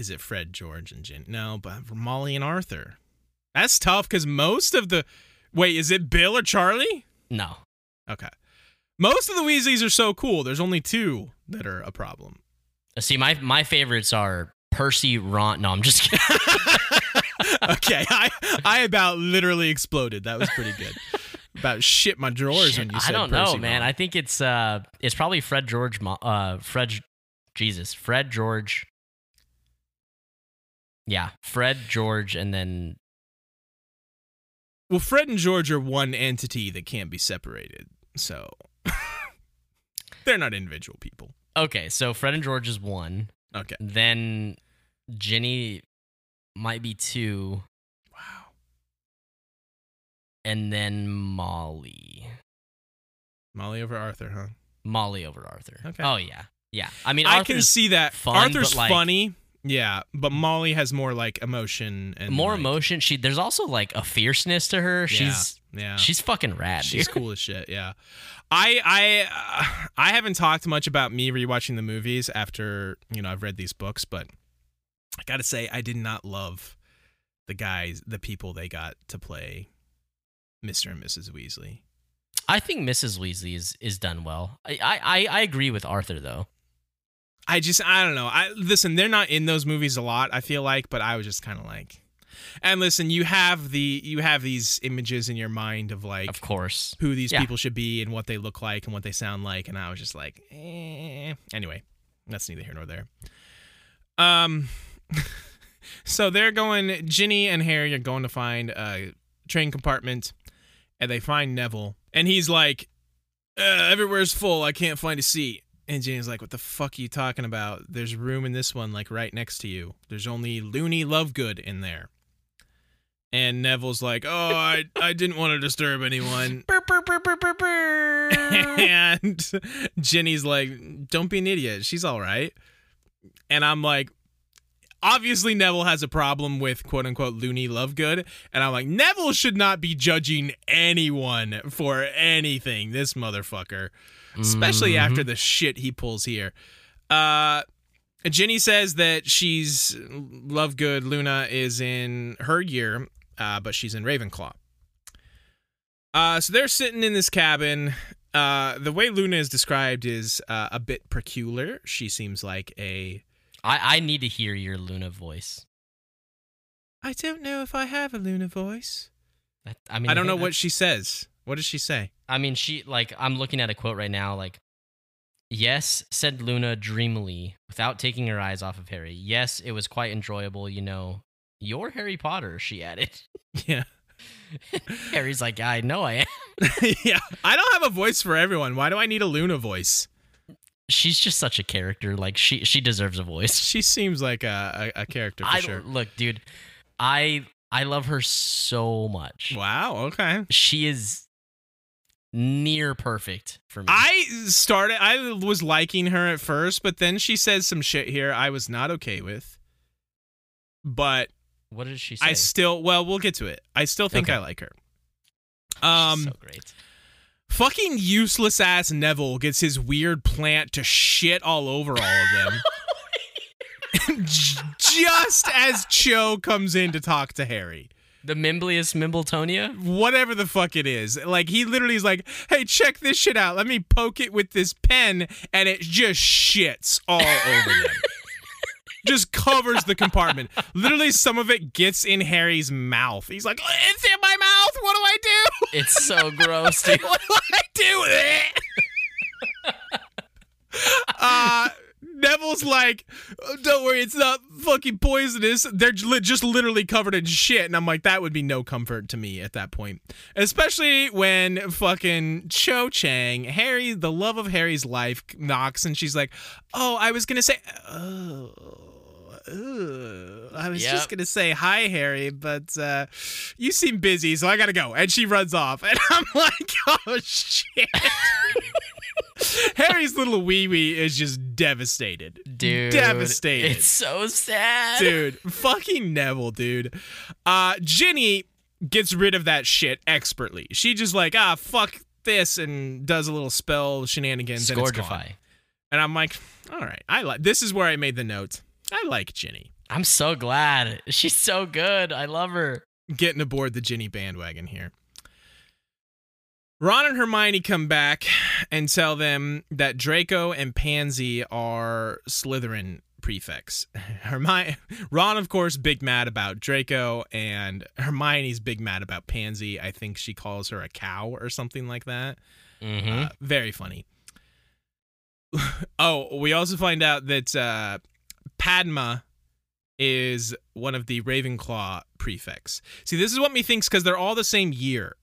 Is it Fred, George, and Ginny? No, but Molly and Arthur. That's tough because most of the wait, is it Bill or Charlie? No. Okay. Most of the Weasleys are so cool. There's only two that are a problem. See, my my favorites are Percy, Ron. No, I'm just kidding. okay, I I about literally exploded. That was pretty good. about shit my drawers when you said I don't know, Percy man. I think it's uh, it's probably Fred George. Uh, Fred, Jesus, Fred George. Yeah, Fred George, and then well, Fred and George are one entity that can't be separated. So they're not individual people. okay, so Fred and George is one. Okay. Then Ginny might be two, Wow. and then Molly. Molly over Arthur, huh? Molly over Arthur. Okay. Oh yeah, yeah. I mean, I can see that. fun, Arthur's like- funny. Yeah, but Molly has more like emotion and more like- emotion. She there's also like a fierceness to her. She's yeah. she's fucking rad. She's dude. cool as shit. Yeah, I I uh, I haven't talked much about me rewatching the movies after you know I've read these books, but I gotta say I did not love the guys, the people they got to play Mr. and Mrs. Weasley. I think Mrs. Weasley is is done well. I I I agree with Arthur though. I just I don't know. I listen, they're not in those movies a lot. I feel like, but I was just kind of like, and listen, you have the you have these images in your mind of like Of course. who these Yeah. people should be and what they look like and what they sound like and I was just like eh. anyway that's neither here nor there um so they're going Ginny and Harry are going to find a train compartment and they find Neville and he's like uh, everywhere's full I can't find a seat and Ginny's like what the fuck are you talking about there's room in this one like right next to you there's only Loony Lovegood in there and Neville's like, "Oh, I I didn't want to disturb anyone." And Ginny's like, "Don't be an idiot. She's all right." And I'm like, obviously Neville has a problem with quote unquote loony Lovegood, and I'm like, Neville should not be judging anyone for anything. This motherfucker, especially Mhm. after the shit he pulls here. Uh. Ginny says that she's Lovegood. Luna is in her year, uh, but she's in Ravenclaw. Uh, so they're sitting in this cabin. Uh, the way Luna is described is uh, a bit peculiar. She seems like a. I, I need to hear your Luna voice. I don't know if I have a Luna voice. I, I mean, I don't know what she says. What does she say? I mean, she like I'm looking at a quote right now. Like, yes, said Luna dreamily, without taking her eyes off of Harry. Yes, it was quite enjoyable. You know, you're Harry Potter. She added. Yeah. Harry's like, I know I am. yeah. I don't have a voice for everyone. Why do I need a Luna voice? She's just such a character. Like she she deserves a voice. She seems like a, a, a character for I sure. look, dude. I I love her so much. Wow. Okay. She is near perfect for me. I started. I was liking her at first, but then she says some shit here I was not okay with. But what did she say? I still. Well, we'll get to it. I still think Okay. I like her. She's Um, so great. fucking useless ass Neville gets his weird plant to shit all over all of them. Just as Cho comes in to talk to Harry. The Mimbulus Mimbletonia. whatever the fuck it is. Like he literally is like, "Hey, check this shit out. Let me poke it with this pen," and it just shits all over them. just covers the compartment. Literally, some of it gets in Harry's mouth. He's like, "It's in my mouth. What do I do? It's so gross, dude. what do I do with it?" uh Neville's like, "Oh, don't worry, it's not fucking poisonous. They're just literally covered in shit. And I'm like, that would be no comfort to me at that point. Especially when fucking Cho Chang, Harry, the love of Harry's life, knocks and she's like, oh, I was going to say, oh. ugh. I was Yep. just gonna say hi, Harry, but uh, you seem busy, so I gotta go. And she runs off, and I'm like, oh shit. Harry's little wee wee is just devastated. Dude. Devastated. It's so sad. Dude, fucking Neville, dude. Uh Ginny gets rid of that shit expertly. She just like, ah, fuck this and does a little spell shenanigans and it's gone. And I'm like, all right, I like this is where I made the note. I like Ginny. I'm so glad. She's so good. I love her. Getting aboard the Ginny bandwagon here. Ron and Hermione come back and tell them that Draco and Pansy are Slytherin prefects. Hermione, Ron, of course, big mad about Draco, and Hermione's big mad about Pansy. I think she calls her a cow or something like that. Mm-hmm. Uh, very funny. oh, we also find out that uh, Padma is one of the Ravenclaw prefects. See, this is what me thinks because they're all the same year.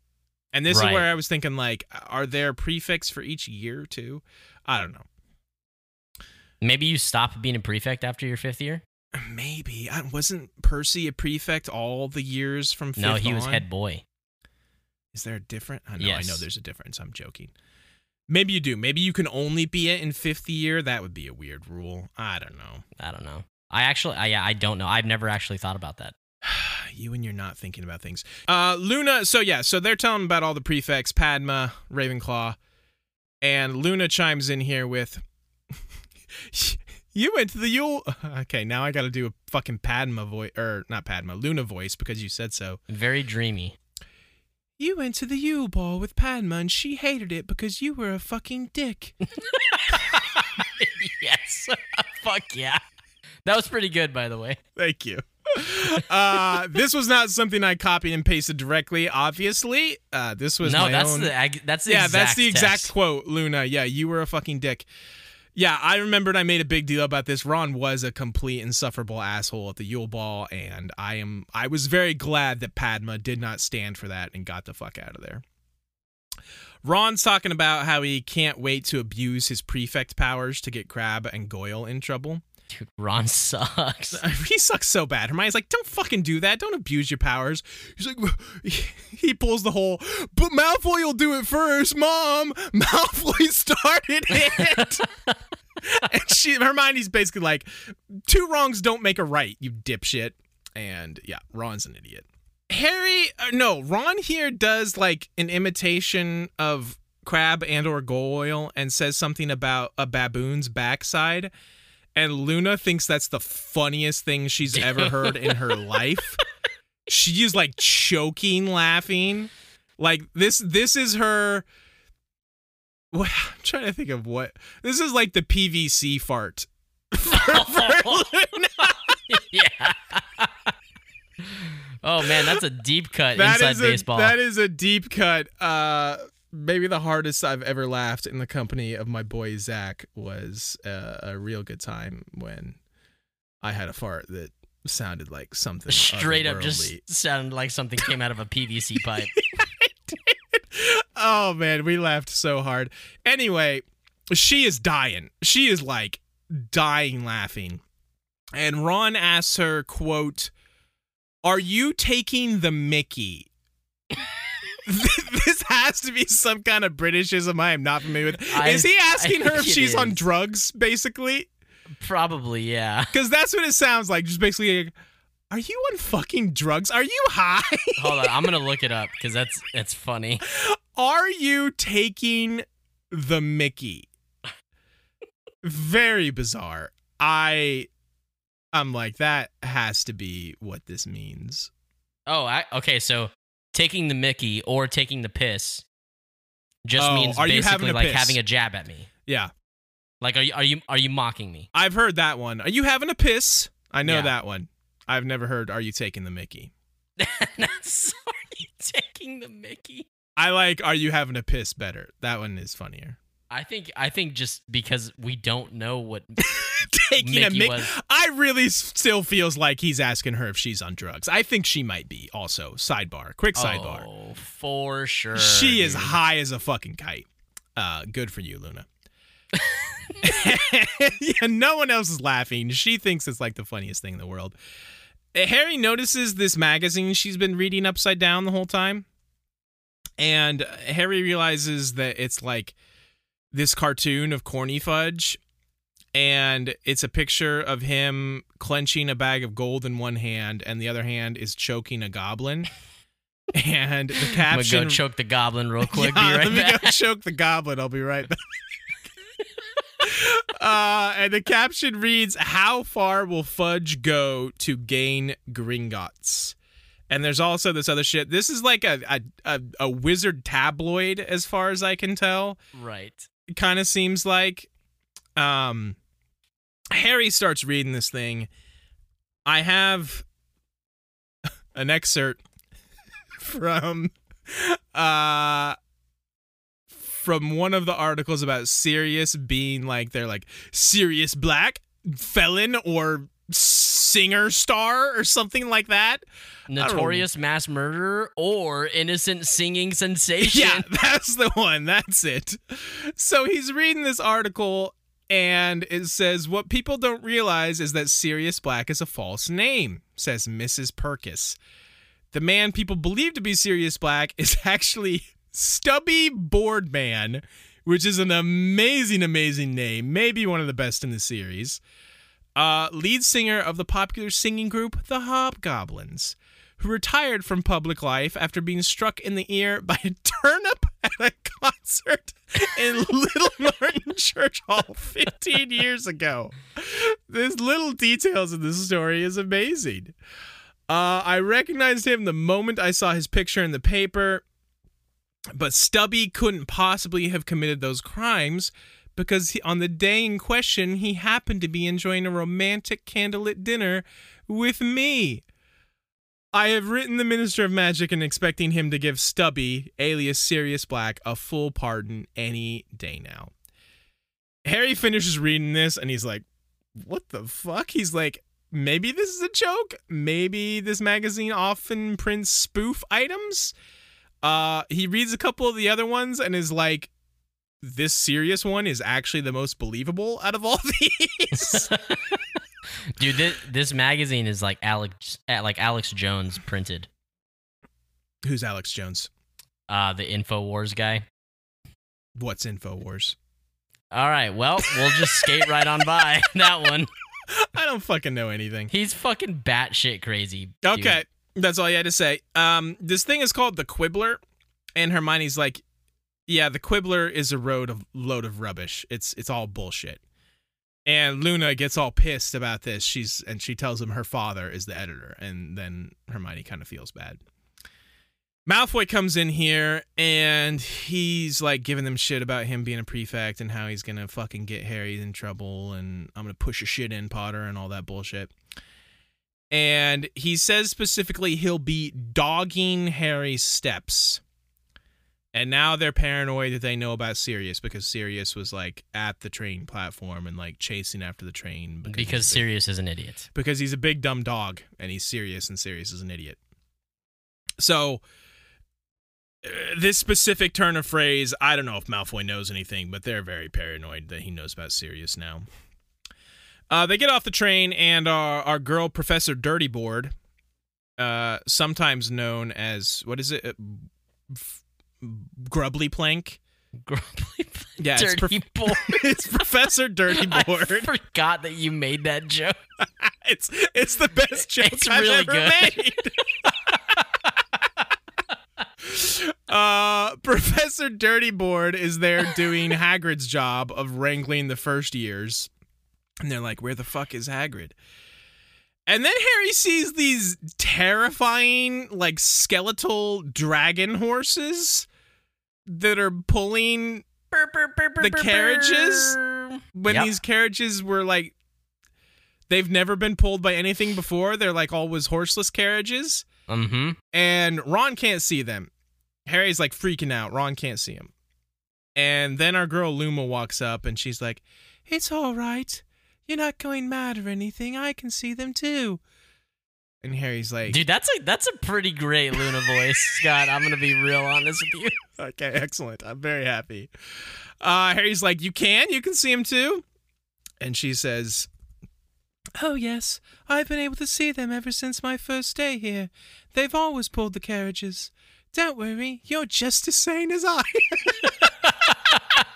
And this Right. is where I was thinking, like, are there prefects for each year too? I don't know. Maybe you stop being a prefect after your fifth year. Maybe I, wasn't Percy a prefect all the years from fifth no, he was head boy. Is there a different? I know, I know there's a difference. I'm joking. Maybe you do. Maybe you can only be it in fifth year. That would be a weird rule. I don't know. I don't know. I actually, I, yeah, I don't know. I've never actually thought about that. you and you're not thinking about things. Uh, Luna. So yeah. So they're telling about all the prefects. Padma, Ravenclaw, and Luna chimes in here with, "You went to the Yule." Okay, now I got to do a fucking Padma voice, or not Padma, Luna voice because you said so. Very dreamy. You went to the Yule ball with Padma, and she hated it because you were a fucking dick. yes. Fuck yeah. That was pretty good, by the way. Thank you. Uh, this was not something I copied and pasted directly. Obviously, uh, this was no, that's own. the that's the yeah, exact that's the exact text. quote, Luna. Yeah, you were a fucking dick. Yeah, I remembered I made a big deal about this. Ron was a complete insufferable asshole at the Yule Ball, and I am I was very glad that Padma did not stand for that and got the fuck out of there. Ron's talking about how he can't wait to abuse his prefect powers to get Crabbe and Goyle in trouble. Dude, Ron sucks. He sucks so bad. Hermione's like, don't fucking do that. Don't abuse your powers. He's like, he pulls the whole, but Malfoy will do it first, Mom. Malfoy started it. and she, Hermione's basically like, two wrongs don't make a right, you dipshit. And yeah, Ron's an idiot. Harry, uh, no, Ron here does like an imitation of Crabbe and or Goyle and says something about a baboon's backside. And Luna thinks that's the funniest thing she's ever heard in her life. She is like choking laughing. Like this this is her what, I'm trying to think of what this is like the PVC fart. for- for Luna. yeah. oh man, that's a deep cut That inside is a, baseball. That is a deep cut. Uh, maybe the hardest I've ever laughed in the company of my boy Zach was uh, a real good time when I had a fart that sounded like something Straight up just sounded like something came out of a PVC pipe. oh man, we laughed so hard. Anyway, she is dying. She is like dying laughing. And Ron asks her, quote, Are you taking the Mickey? this has to be some kind of Britishism I am not familiar with. I- is he asking I her if she's on drugs, basically? Probably, yeah. Because that's what it sounds like. Just basically, like, are you on fucking drugs? Are you high? Hold on, I'm gonna look it up because that's that's funny. Are you taking the Mickey? Very bizarre. I I'm like that has to be what this means. Oh, I, okay. So taking the Mickey or taking the piss just Oh, means basically like piss? having a jab at me. Yeah. Like, are you are you are you mocking me? I've heard that one. Are you having a piss? I know Yeah. that one. I've never heard are you taking the Mickey? That's are you taking the Mickey? I like are you having a piss better. That one is funnier. I think I think just because we don't know what taking a Mickey Mickey. was. I really still feels like he's asking her if she's on drugs. I think she might be also. Sidebar. Quick sidebar. Oh, for sure. She is high as a fucking kite. Uh, good for you, Luna. yeah, no one else is laughing. She thinks it's like the funniest thing in the world. Uh, Harry notices this magazine she's been reading upside down the whole time. And uh, Harry realizes that it's like this cartoon of Corny Fudge. And it's a picture of him clenching a bag of gold in one hand, and the other hand is choking a goblin. And the I'm gonna caption go choke the goblin real quick. yeah, be right let me back. go choke the goblin. I'll be right back. uh, and the caption reads, "How far will Fudge go to gain Gringotts?" And there's also this other shit. This is like a a, a, a wizard tabloid, as far as I can tell. Right. Kind of seems like. Um, Harry starts reading this thing. I have an excerpt from uh from one of the articles about Sirius being like they're like Sirius Black felon or singer star or something like that. Notorious mass murderer or innocent singing sensation. Yeah, that's the one. That's it. So he's reading this article and it says what people don't realize is that Sirius Black is a false name, says Mrs. Purkiss. The man people believe to be Sirius Black is actually Stubby Boardman, which is an amazing, amazing name, maybe one of the best in the series. Uh, lead singer of the popular singing group The Hobgoblins, who retired from public life after being struck in the ear by a turnip at a concert in Little Norton Church Hall 15 years ago. This little details in this story is amazing. Uh, I recognized him the moment I saw his picture in the paper, but Stubby couldn't possibly have committed those crimes because he, on the day in question, he happened to be enjoying a romantic candlelit dinner with me. I have written the Minister of Magic and expecting him to give Stubby, alias Sirius Black, a full pardon any day now. Harry finishes reading this and he's like, What the fuck? He's like, Maybe this is a joke. Maybe this magazine often prints spoof items. Uh, he reads a couple of the other ones and is like, This serious one is actually the most believable out of all these. Dude, this, this magazine is like Alex like Alex Jones printed. Who's Alex Jones? Uh the InfoWars guy. What's InfoWars? All right, well, we'll just skate right on by that one. I don't fucking know anything. He's fucking batshit crazy. dude. Okay, that's all you had to say. Um, this thing is called the Quibbler, and Hermione's like, "Yeah, the Quibbler is a road of load of rubbish. It's it's all bullshit." And Luna gets all pissed about this. She's and she tells him her father is the editor, and then Hermione kind of feels bad. Malfoy comes in here and he's like giving them shit about him being a prefect and how he's gonna fucking get Harry in trouble and I'm gonna push your shit in, Potter, and all that bullshit. And he says specifically he'll be dogging Harry's steps. And now they're paranoid that they know about Sirius because Sirius was like at the train platform and like chasing after the train Because a big- Sirius is an idiot. because he's a big dumb dog and he's serious and Sirius is an idiot. So uh, this specific turn of phrase, I don't know if Malfoy knows anything, but they're very paranoid that he knows about Sirius now. Uh, they get off the train and our, our girl Professor Dirtyboard, uh, sometimes known as what is it, Uh, Plank. Grubbly Plank. Yeah, it's, prof- boy. it's Professor Dirtyboard. I forgot that you made that joke. it's it's the best joke It's I've really ever good. made. uh, Professor Dirtyboard is there doing Hagrid's job of wrangling the first years, and they're like, "Where the fuck is Hagrid?" And then Harry sees these terrifying, like skeletal dragon horses that are pulling The carriages? when Yep. these carriages were like they've never been pulled by anything before. They're like always horseless carriages. Mm-hmm. and ron can't see them. Harry's like freaking out. Ron can't see him. And then our girl Luna walks up and she's like it's all right you're not going mad or anything i can see them too and harry's like Dude, that's a that's a pretty great Luna voice, Scott. I'm gonna be real honest with you. Okay, excellent. I'm very happy. Uh, Harry's like, You can? You can see him too? And she says, Oh, yes. I've been able to see them ever since my first day here. They've always pulled the carriages. Don't worry, you're just as sane as I.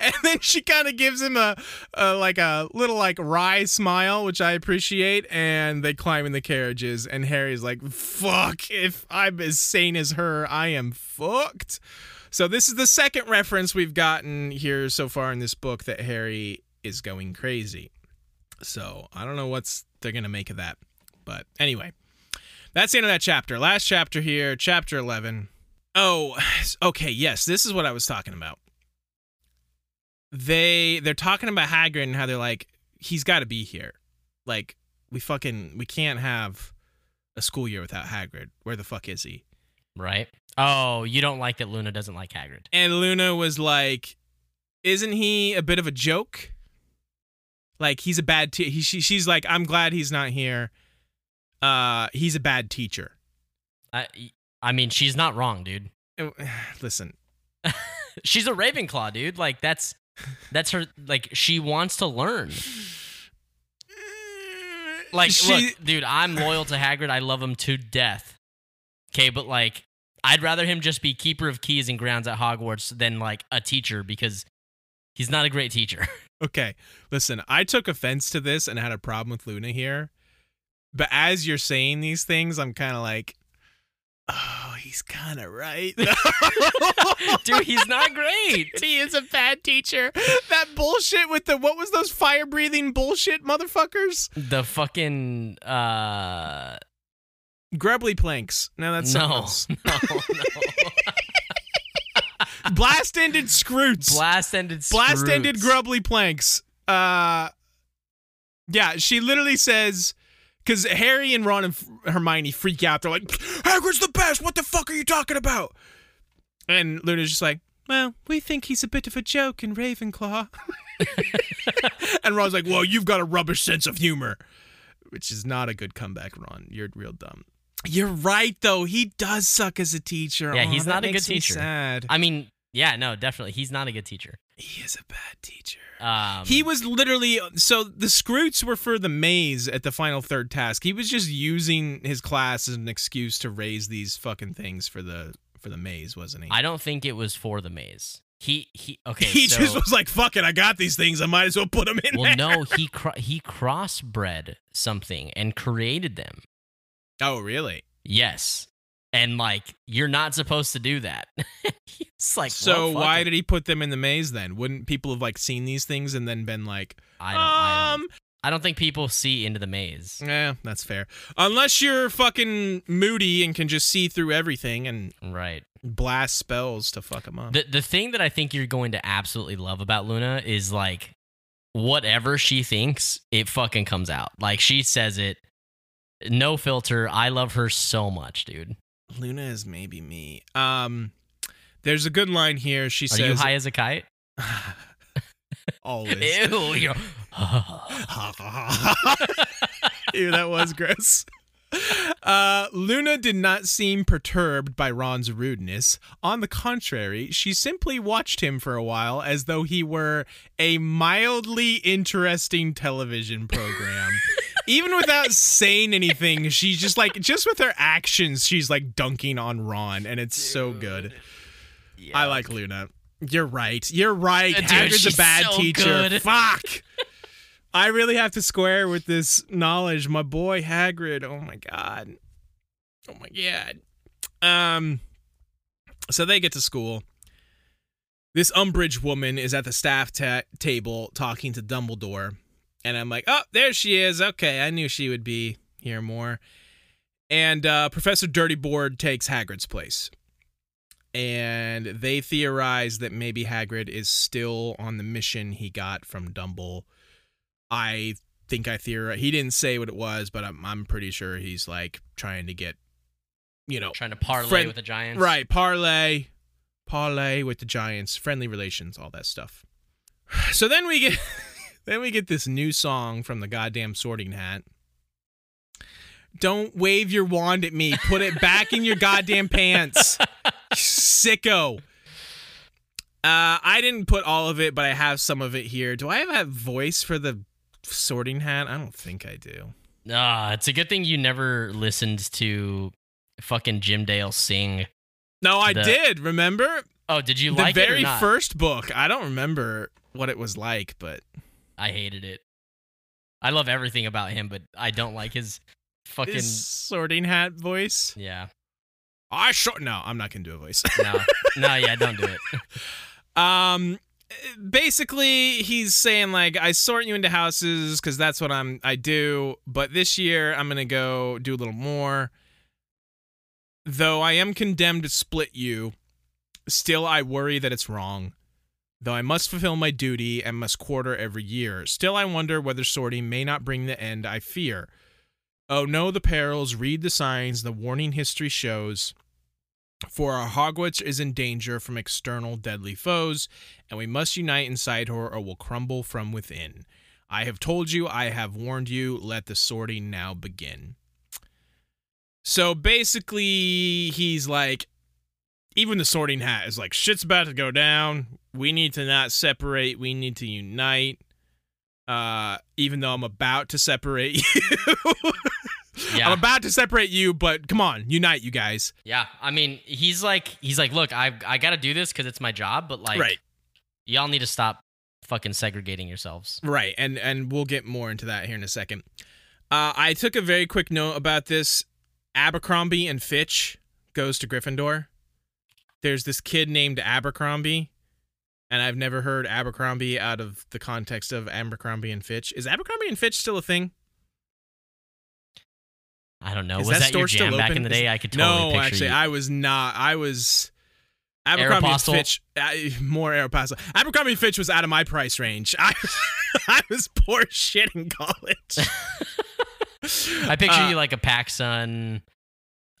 and then she kind of gives him a, a like a little like wry smile, which I appreciate. And they climb in the carriages, and Harry's like, "Fuck! If I'm as sane as her, I am fucked." So this is the second reference we've gotten here so far in this book that Harry is going crazy. So I don't know what's they're gonna make of that, but anyway, that's the end of that chapter. Last chapter here, chapter eleven. Oh, okay. Yes, this is what I was talking about they they're talking about Hagrid and how they're like he's got to be here. Like we fucking we can't have a school year without Hagrid. Where the fuck is he? Right? Oh, you don't like that Luna doesn't like Hagrid. And Luna was like, "Isn't he a bit of a joke? Like he's a bad te- he she, she's like, "I'm glad he's not here. Uh he's a bad teacher." I I mean, she's not wrong, dude. Listen, She's a Ravenclaw, dude. Like that's that's her like she wants to learn. Like She- look, dude, I'm loyal to Hagrid. I love him to death. Okay, but like I'd rather him just be keeper of keys and grounds at Hogwarts than like a teacher because he's not a great teacher. Okay, listen, I took offense to this and had a problem with Luna here. But as you're saying these things, I'm kind of like, oh, he's kind of right. dude, he's not great. he is a bad teacher. That bullshit with the, what was those fire breathing bullshit motherfuckers? The fucking uh Grubbly planks. No, that's no, no, no. Blast ended Skrewts. Blast ended. blast ended grubbly planks. Uh, yeah, she literally says because Harry and Ron and Hermione freak out. They're like, "Hagrid's the best. What the fuck are you talking about?" And Luna's just like, "Well, we think he's a bit of a joke in Ravenclaw." and Ron's like, "Well, you've got a rubbish sense of humor," which is not a good comeback, Ron. You're real dumb. You're right, though. He does suck as a teacher. Yeah, he's not a good teacher. Sad. I mean, yeah, no, definitely, he's not a good teacher. He is a bad teacher. Um, He was literally so the Skrewts were for the maze at the final third task. He was just using his class as an excuse to raise these fucking things for the for the maze, wasn't he? I don't think it was for the maze. He he. Okay, he so, just was like, "Fuck it, I got these things. I might as well put them in well, there." no, he cro- he crossbred something and created them. Oh, really? Yes, and like you're not supposed to do that. it's like so well, why it. did he put them in the maze then? Wouldn't people have like seen these things and then been like, I don't, I don't "Um, I don't think people see into the maze. Yeah, that's fair. Unless you're fucking moody and can just see through everything and Right. blast spells to fuck them up. The the thing that I think you're going to absolutely love about Luna is like whatever she thinks, it fucking comes out. Like she says it, no filter. I love her so much, dude. Luna is maybe me. Um, there's a good line here. She Are says, you high as a kite? "Always." Ew, you're- Ew, that was gross. Uh, Luna did not seem perturbed by Ron's rudeness. On the contrary, she simply watched him for a while as though he were a mildly interesting television program. Even without saying anything, she's just like, just with her actions, she's like dunking on Ron, and it's so good. I like Luna. You're right. You're right. Dude, Hagrid's she's a bad so teacher. good. Fuck. I really have to square with this knowledge. My boy Hagrid. Oh my god. Oh my god. Um. So they get to school. This Umbridge woman is at the staff ta- table talking to Dumbledore, and I'm like, "Oh, there she is. Okay, I knew she would be here more." And uh, Professor Dirtyboard takes Hagrid's place and they theorize that maybe Hagrid is still on the mission he got from Dumble. I think I theorize he didn't say what it was, but I'm I'm pretty sure he's like trying to get, you know, Trying to parlay Friend- with the Giants. right parlay, parlay with the Giants, friendly relations, all that stuff. So then we get then we get this new song from the goddamn Sorting Hat. Don't wave your wand at me. Put it back in your goddamn pants. Sicko. Uh, I didn't put all of it, but I have some of it here. Do I have a voice for the sorting hat? I don't think I do. Ah, it's a good thing you never listened to fucking Jim Dale sing. No, I The- did. Remember Oh, did you the like it or very first book? I don't remember what it was like, but I hated it. I love everything about him, but I don't like his fucking his sorting hat voice. yeah. I sure no, I'm not gonna do a voice. No, no, yeah, don't do it. Um, basically, he's saying like, I sort you into houses because that's what I'm. I do, but this year I'm gonna go do a little more. Though I am condemned to split you, still I worry that it's wrong. Though I must fulfill my duty and must quarter every year, still I wonder whether sorting may not bring the end I fear. Oh, know the perils, read the signs, the warning history shows. For our Hogwarts is in danger from external deadly foes, and we must unite inside her or will crumble from within. I have told you, I have warned you, let the sorting now begin. So basically, he's like, even the sorting hat is like, shit's about to go down. We need to not separate, we need to unite. Uh, even though I'm about to separate you. Yeah. I'm about to separate you, but come on, unite, you guys. Yeah, I mean, he's like, he's like, look, I I got to do this because it's my job, but like, right. y'all need to stop fucking segregating yourselves. Right, and and we'll get more into that here in a second. Uh, I took a very quick note about this. Abercrombie and Fitch goes to Gryffindor. There's this kid named Abercrombie, and I've never heard Abercrombie out of the context of Abercrombie and Fitch. Is Abercrombie and Fitch still a thing? I don't know. Is Was that that, your store still jam back open? in the day? I could totally no, picture actually, you. I was not. I was Abercrombie and Fitch. Uh, more Aeropostale. Abercrombie and Fitch was out of my price range. I, I was poor shit in college. I picture Uh, you like a PacSun, uh,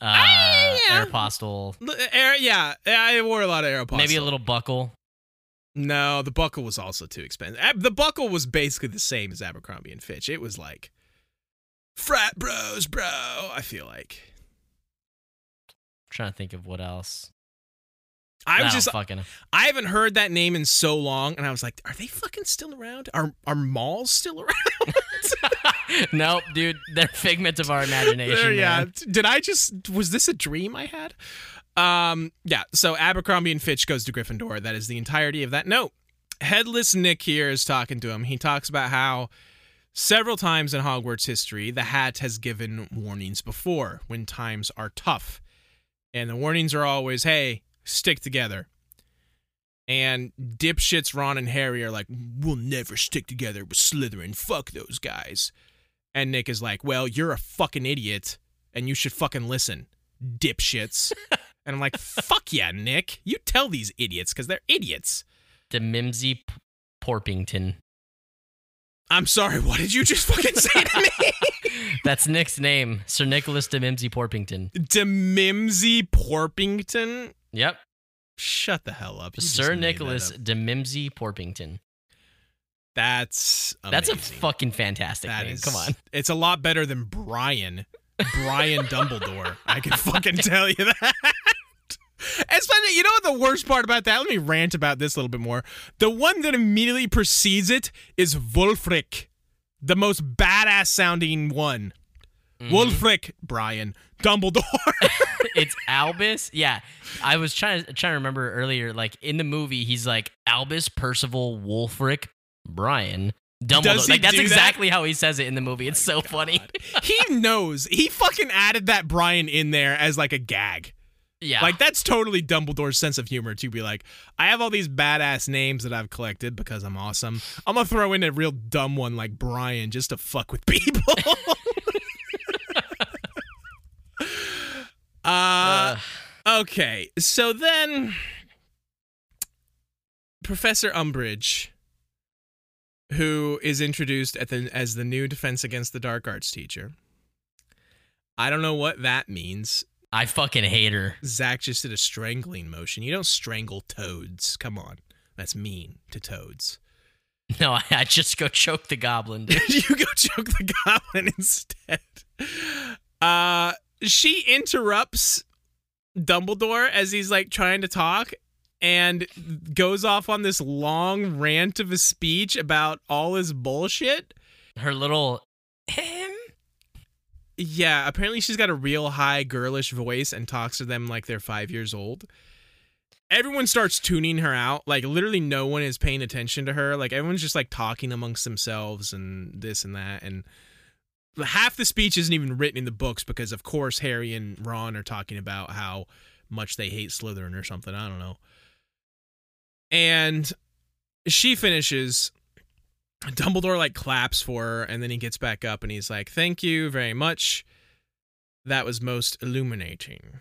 Ah, yeah. Aeropostale, Air, yeah, I wore a lot of Aeropostale. maybe a little buckle. No, the buckle was also too expensive. The buckle was basically the same as Abercrombie and Fitch. It was like frat bros, bro. I feel like trying to think of what else. I was No, just fucking. I haven't heard that name in so long, and I was like, are they fucking still around? Are are malls still around? nope, dude. They're figments of our imagination. There, yeah. man. Did I just was this a dream I had? Um yeah, so Abercrombie and Fitch goes to Gryffindor. That is the entirety of that note. Headless Nick here is talking to him. He talks about how several times in Hogwarts history the hat has given warnings before when times are tough. And the warnings are always, "Hey, stick together." And dipshits Ron and Harry are like, we'll never stick together with Slytherin. Fuck those guys. And Nick is like, well, you're a fucking idiot and you should fucking listen, dipshits. and I'm like, fuck yeah, Nick. You tell these idiots because they're idiots. The Mimsy P- Porpington. I'm sorry, what did you just fucking say to me? That's Nick's name, Sir Nicholas de Mimsy Porpington. De Mimsy Porpington? Yep, Shut the hell up. You Sir Nicholas de Mimsy Porpington. That's That's a fucking fantastic That name. is- Come on. It's a lot better than Brian. Brian Dumbledore. I can fucking tell you that. Especially, you know what the worst part about that? Let me rant about this a little bit more. The one that immediately precedes it is Wulfric, the most badass sounding one. Mm-hmm. Wulfric, Brian Dumbledore. it's Albus. Yeah, I was trying to trying to remember earlier. Like in the movie, he's like Albus Percival Wulfric Brian Dumbledore. Like that's do that? exactly how he says it in the movie. It's so funny. he knows. He fucking added that Brian in there as like a gag. Yeah, Like that's totally Dumbledore's sense of humor to be like, I have all these badass names that I've collected because I'm awesome. I'm gonna throw in a real dumb one like Brian just to fuck with people. uh, Uh, okay, so then Professor Umbridge, who is introduced at the as the new Defense Against the Dark Arts teacher. I don't know what that means. I fucking hate her. Zach just did a strangling motion. You don't strangle toads. Come on. That's mean to toads. No, I, I just go choke the goblin. you go choke the goblin instead. Uh she interrupts Dumbledore as he's like trying to talk and goes off on this long rant of a speech about all his bullshit. Her little. Yeah, apparently she's got a real high girlish voice and talks to them like they're five years old. Everyone starts tuning her out. Like literally no one is paying attention to her. Like everyone's just like talking amongst themselves and this and that. And half the speech isn't even written in the books because of course Harry and Ron are talking about how much they hate Slytherin or something. I don't know. And she finishes Dumbledore like claps for her and then he gets back up and he's like, "Thank you very much. That was most illuminating."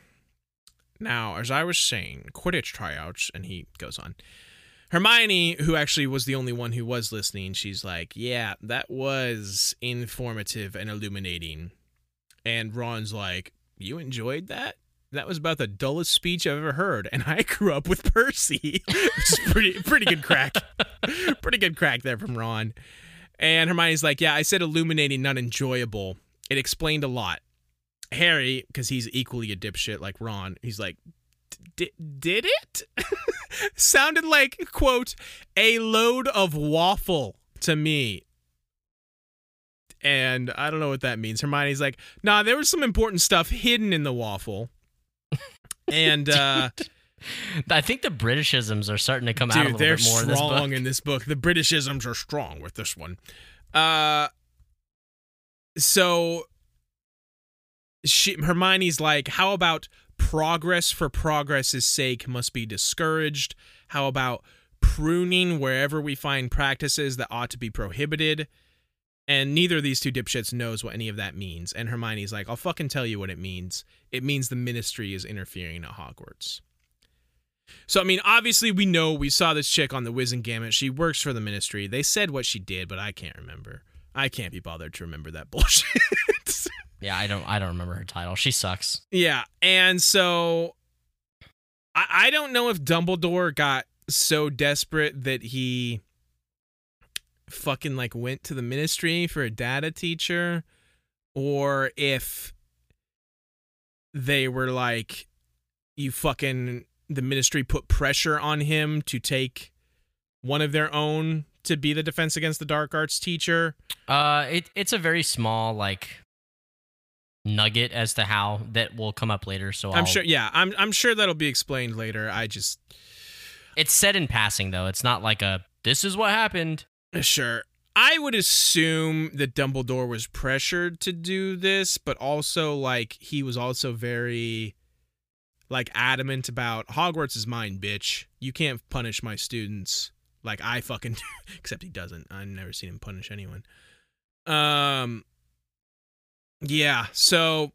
Now, as I was saying, Quidditch tryouts and he goes on. Hermione, who actually was the only one who was listening, she's like, "Yeah, that was informative and illuminating." And Ron's like, "You enjoyed that?" That was about the dullest speech I've ever heard, and I grew up with Percy, which is pretty pretty good crack. pretty good crack there from Ron. And Hermione's like, "Yeah, I said illuminating, not enjoyable. It explained a lot." Harry, because he's equally a dipshit like Ron, he's like, "D- "Did it?" Sounded like quote a load of waffle to me. And I don't know what that means. Hermione's like, "Nah, there was some important stuff hidden in the waffle." And uh I think the Britishisms are starting to come out a Dude, little they're bit more in this book. strong in this book. The Britishisms are strong with this one. Uh, so she Hermione's like, how about progress for progress's sake must be discouraged? How about pruning wherever we find practices that ought to be prohibited? And neither of these two dipshits knows what any of that means. And Hermione's like, I'll fucking tell you what it means. It means the ministry is interfering at Hogwarts. So I mean, obviously we know we saw this chick on the Whiz and Wizengamot. She works for the ministry. They said what she did, but I can't remember. I can't be bothered to remember that bullshit. Yeah, I don't. I don't remember her title. She sucks. yeah, and so I, I don't know if Dumbledore got so desperate that he fucking like went to the ministry for a data teacher, or if they were like, you fucking the ministry put pressure on him to take one of their own to be the defense against the dark arts teacher. Uh, it it's a very small like nugget as to how that will come up later. So I'm I'll- sure yeah, I'm I'm sure that'll be explained later. I just it's said in passing though. It's not like a this is what happened. Sure. I would assume that Dumbledore was pressured to do this, but also like he was also very like adamant about Hogwarts is mine, bitch. You can't punish my students like I fucking do. Except he doesn't. I've never seen him punish anyone. Um yeah, so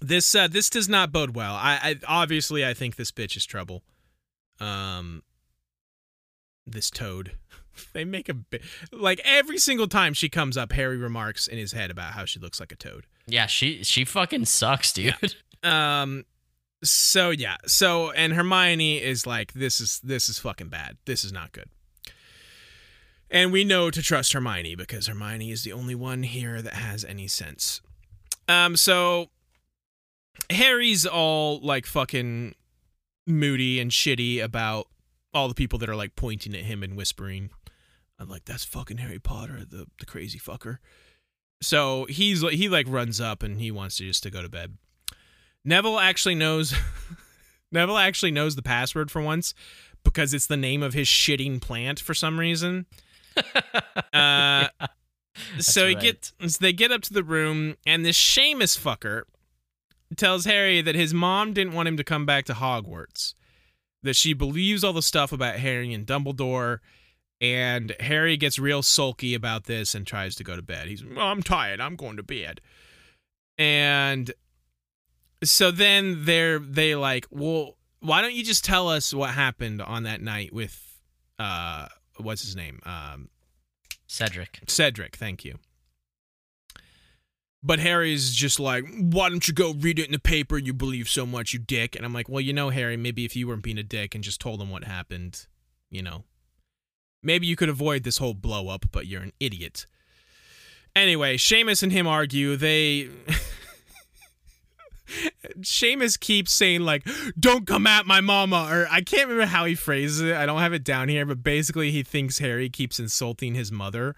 this uh this does not bode well. I, I obviously I think this bitch is trouble. Um this toad. they make a bit like every single time she comes up, Harry remarks in his head about how she looks like a toad. Yeah, she she fucking sucks, dude. Um so yeah. So and Hermione is like this is this is fucking bad. This is not good. And we know to trust Hermione because Hermione is the only one here that has any sense. Um so Harry's all like fucking moody and shitty about all the people that are like pointing at him and whispering. I'm like, that's fucking Harry Potter, the the crazy fucker. So he's he like runs up and he wants to just to go to bed. Neville actually knows Neville actually knows the password for once because it's the name of his shitting plant for some reason. uh, so he right. gets so they get up to the room and this Seamus fucker tells Harry that his mom didn't want him to come back to Hogwarts. That she believes all the stuff about Harry and Dumbledore and Harry gets real sulky about this and tries to go to bed. He's, well, I'm tired. I'm going to bed. And so then they're they like, well, why don't you just tell us what happened on that night with uh what's his name? Um Cedric. Cedric, thank you. But Harry's just like, why don't you go read it in the paper? You believe so much, you dick. And I'm like, well, you know, Harry, maybe if you weren't being a dick and just told him what happened, you know, maybe you could avoid this whole blow up, but you're an idiot. Anyway, Seamus and him argue. They. Seamus keeps saying, like, don't come at my mama. Or I can't remember how he phrases it. I don't have it down here, but basically he thinks Harry keeps insulting his mother.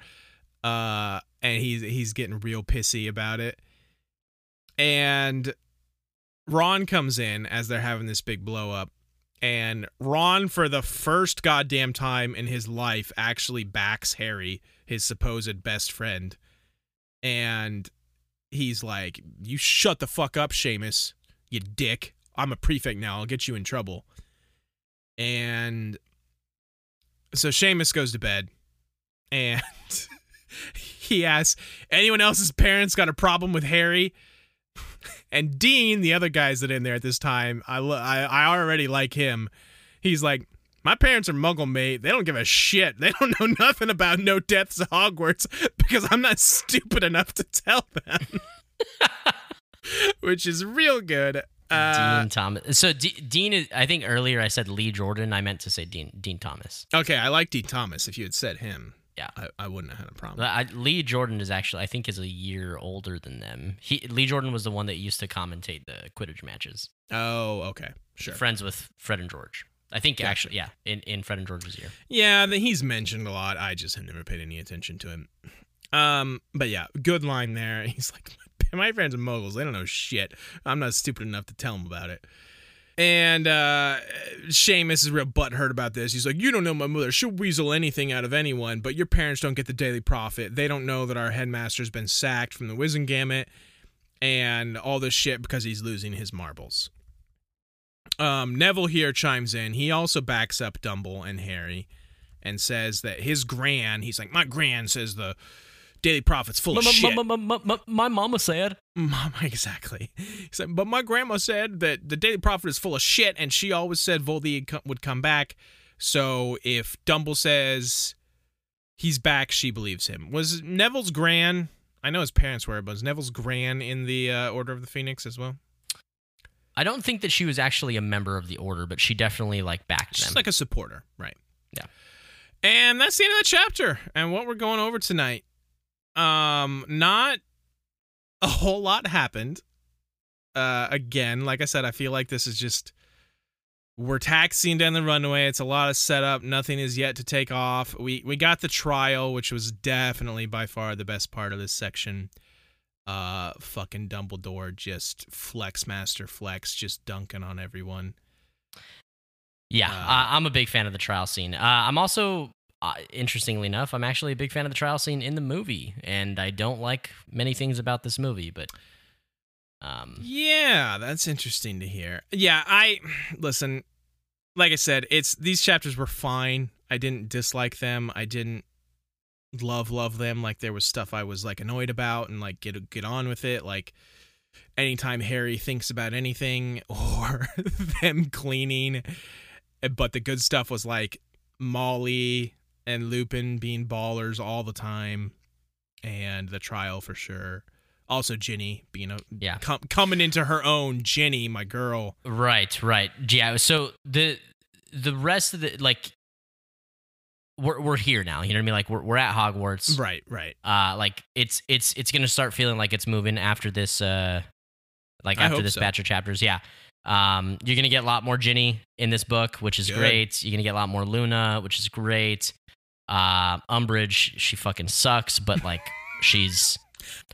Uh, and he's he's getting real pissy about it. And Ron comes in as they're having this big blow up. And Ron, for the first goddamn time in his life, actually backs Harry, his supposed best friend. And he's like, You shut the fuck up, Seamus, you dick. I'm a prefect now. I'll get you in trouble. And so Seamus goes to bed. And he asks, Anyone else's parents got a problem with Harry? And Dean, the other guys that are in there at this time, I, lo- I I already like him. He's like, my parents are Muggle, mate. They don't give a shit. They don't know nothing about no deaths at Hogwarts because I'm not stupid enough to tell them. Which is real good. Uh, Dean Thomas. So D- Dean is. I think earlier I said Lee Jordan. I meant to say Dean Dean Thomas. okay, I like Dean Thomas. If you had said him, Yeah. I, I wouldn't have had a problem. I, Lee Jordan is actually I think is a year older than them. He Lee Jordan was the one that used to commentate the Quidditch matches. Oh, okay, sure. Friends with Fred and George. I think Gotcha. actually yeah in in Fred and George's year. Yeah, he's mentioned a lot. I just have never paid any attention to him. Um, but yeah, good line there. He's like, my friends are Muggles. They don't know shit. I'm not stupid enough to tell them about it. And uh Seamus is real butthurt about this. He's like, You don't know my mother. She'll weasel anything out of anyone, but your parents don't get the Daily Prophet. They don't know that our headmaster's been sacked from the Wizengamot and all this shit because he's losing his marbles. Um, Neville here chimes in. He also backs up Dumble and Harry and says that his gran, he's like, My gran says the Daily Prophet's full of shit. My mama said. Mama, exactly. But my grandma said that the Daily Prophet is full of shit, and she always said Voldy would come back. So if Dumble says he's back, she believes him. Was Neville's gran? I know his parents were, but was Neville's gran in the uh, Order of the Phoenix as well? I don't think that she was actually a member of the order, but she definitely like backed She's them. like a supporter, right? Yeah. And that's the end of the chapter. And what we're going over tonight. Um, not a whole lot happened. Uh, again, like I said, I feel like this is just we're taxiing down the runway. It's a lot of setup. Nothing is yet to take off. We we got the trial, which was definitely by far the best part of this section. Uh, fucking Dumbledore just flex master flex, just dunking on everyone. yeah, uh, I'm a big fan of the trial scene. Uh, I'm also, uh, interestingly enough, I'm actually a big fan of the trial scene in the movie, and I don't like many things about this movie, but Um, Yeah, that's interesting to hear. Yeah, I listen. Like I said, it's these chapters were fine. I didn't dislike them. I didn't love love them. Like there was stuff I was like annoyed about and like get get on with it. Like anytime Harry thinks about anything or them cleaning, but the good stuff was like Molly and Lupin being ballers all the time, and the trial for sure. Also, Ginny being a Yeah. com- coming into her own. Ginny, my girl. Right, right. Yeah. So the the rest of the like we're we're here now. You know what I mean? Like we're we're at Hogwarts. Right, right. Uh like it's it's it's gonna start feeling like it's moving after this uh like after this so. batch of chapters. Yeah. Um you're gonna get a lot more Ginny in this book, which is Good. great. You're gonna get a lot more Luna, which is great. Uh Umbridge, she fucking sucks, but like she's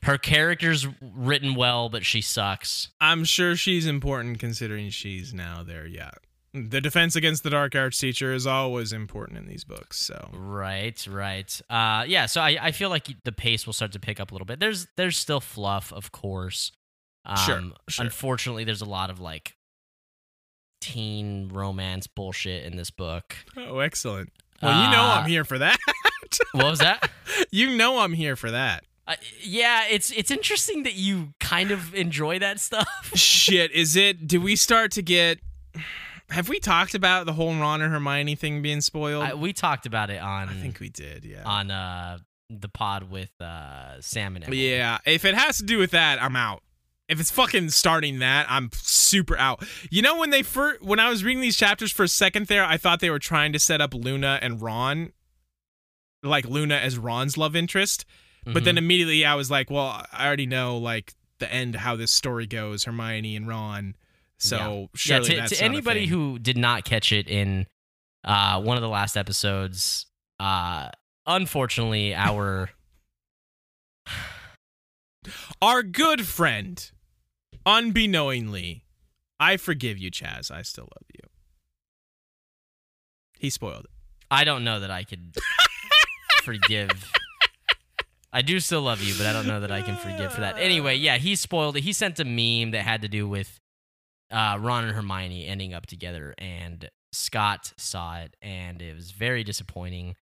her character's written well, but she sucks. I'm sure she's important considering she's now there. Yeah. The defense against the dark arts teacher is always important in these books. So Right, right. Uh, yeah. So I, I feel like the pace will start to pick up a little bit. There's there's still fluff, of course. Um, Sure, sure. Unfortunately, there's a lot of like teen romance bullshit in this book. oh, excellent. Well, you know Uh, I'm here for that. What was that? you know I'm here for that. uh, yeah, it's it's interesting that you kind of enjoy that stuff. Shit, is it? Do we start to get? Have we talked about the whole Ron and Hermione thing being spoiled? I, we talked about it on I think we did. Yeah. on uh the pod with uh Sam and Emily. Yeah, if it has to do with that, I'm out. If it's fucking starting that, I'm super out. You know when they first when I was reading these chapters for a second there, I thought they were trying to set up Luna and Ron like Luna as Ron's love interest, but Mhm. then immediately I was like, well, I already know like the end how this story goes, Hermione and Ron. So surely yeah, to, to anybody who did not catch it in uh, one of the last episodes, uh, unfortunately, our our good friend, unbeknowingly, I forgive you, Chaz. I still love you. He spoiled it. I don't know that I could forgive. I do still love you, but I don't know that I can forgive for that. Anyway, yeah, he spoiled it. He sent a meme that had to do with uh, Ron and Hermione ending up together, and Scott saw it, and it was very disappointing.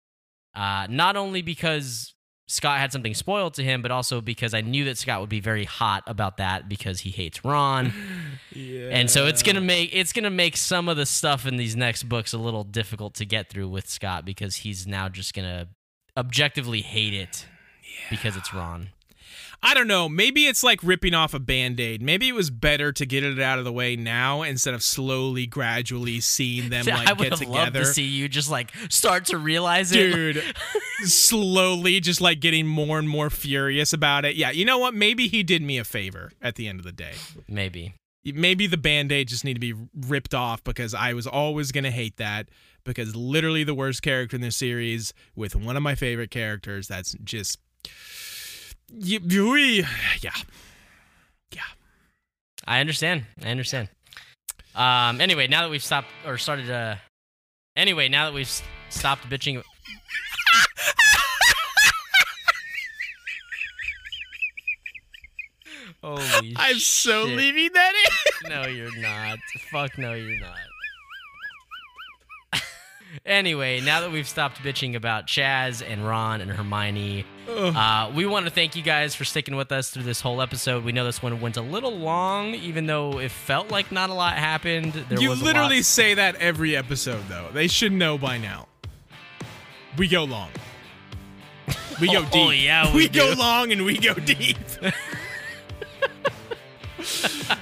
Uh, not only because Scott had something spoiled to him, but also because I knew that Scott would be very hot about that because he hates Ron. Yeah. And so it's gonna make it's gonna make some of the stuff in these next books a little difficult to get through with Scott because he's now just gonna objectively hate it because it's Ron. I don't know. Maybe it's like ripping off a band aid. Maybe it was better to get it out of the way now instead of slowly, gradually seeing them like I would get have loved to see you just like start to realize it. Dude, slowly just like getting more and more furious about it. Yeah, you know what? Maybe he did me a favor at the end of the day. Maybe. Maybe the band aid just need to be ripped off because I was always going to hate that because literally the worst character in the series with one of my favorite characters that's just. Yeah. Yeah. I understand. I understand. Um. Anyway, now that we've stopped or started. Uh. Anyway, now that we've stopped bitching. Holy I'm so shit. leaving that in. No, you're not. Fuck no, you're not. Anyway, now that we've stopped bitching about Chaz and Ron and Hermione, uh, we want to thank you guys for sticking with us through this whole episode. We know this one went a little long, even though it felt like not a lot happened. There you was literally lot- say that every episode, though. They should know by now. We go long. We go Oh, deep. oh, yeah, we go do. long and we go deep.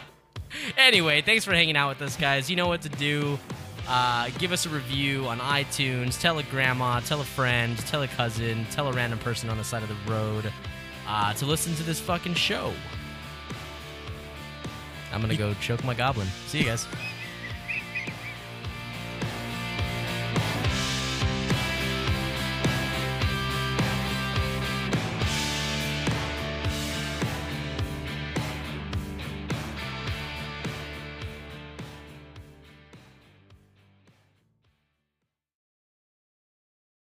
Anyway, thanks for hanging out with us, guys. You know what to do. Uh, give us a review on iTunes. Tell a grandma, tell a friend, tell a cousin, tell a random person on the side of the road uh, to listen to this fucking show. I'm gonna go choke my goblin. See you guys.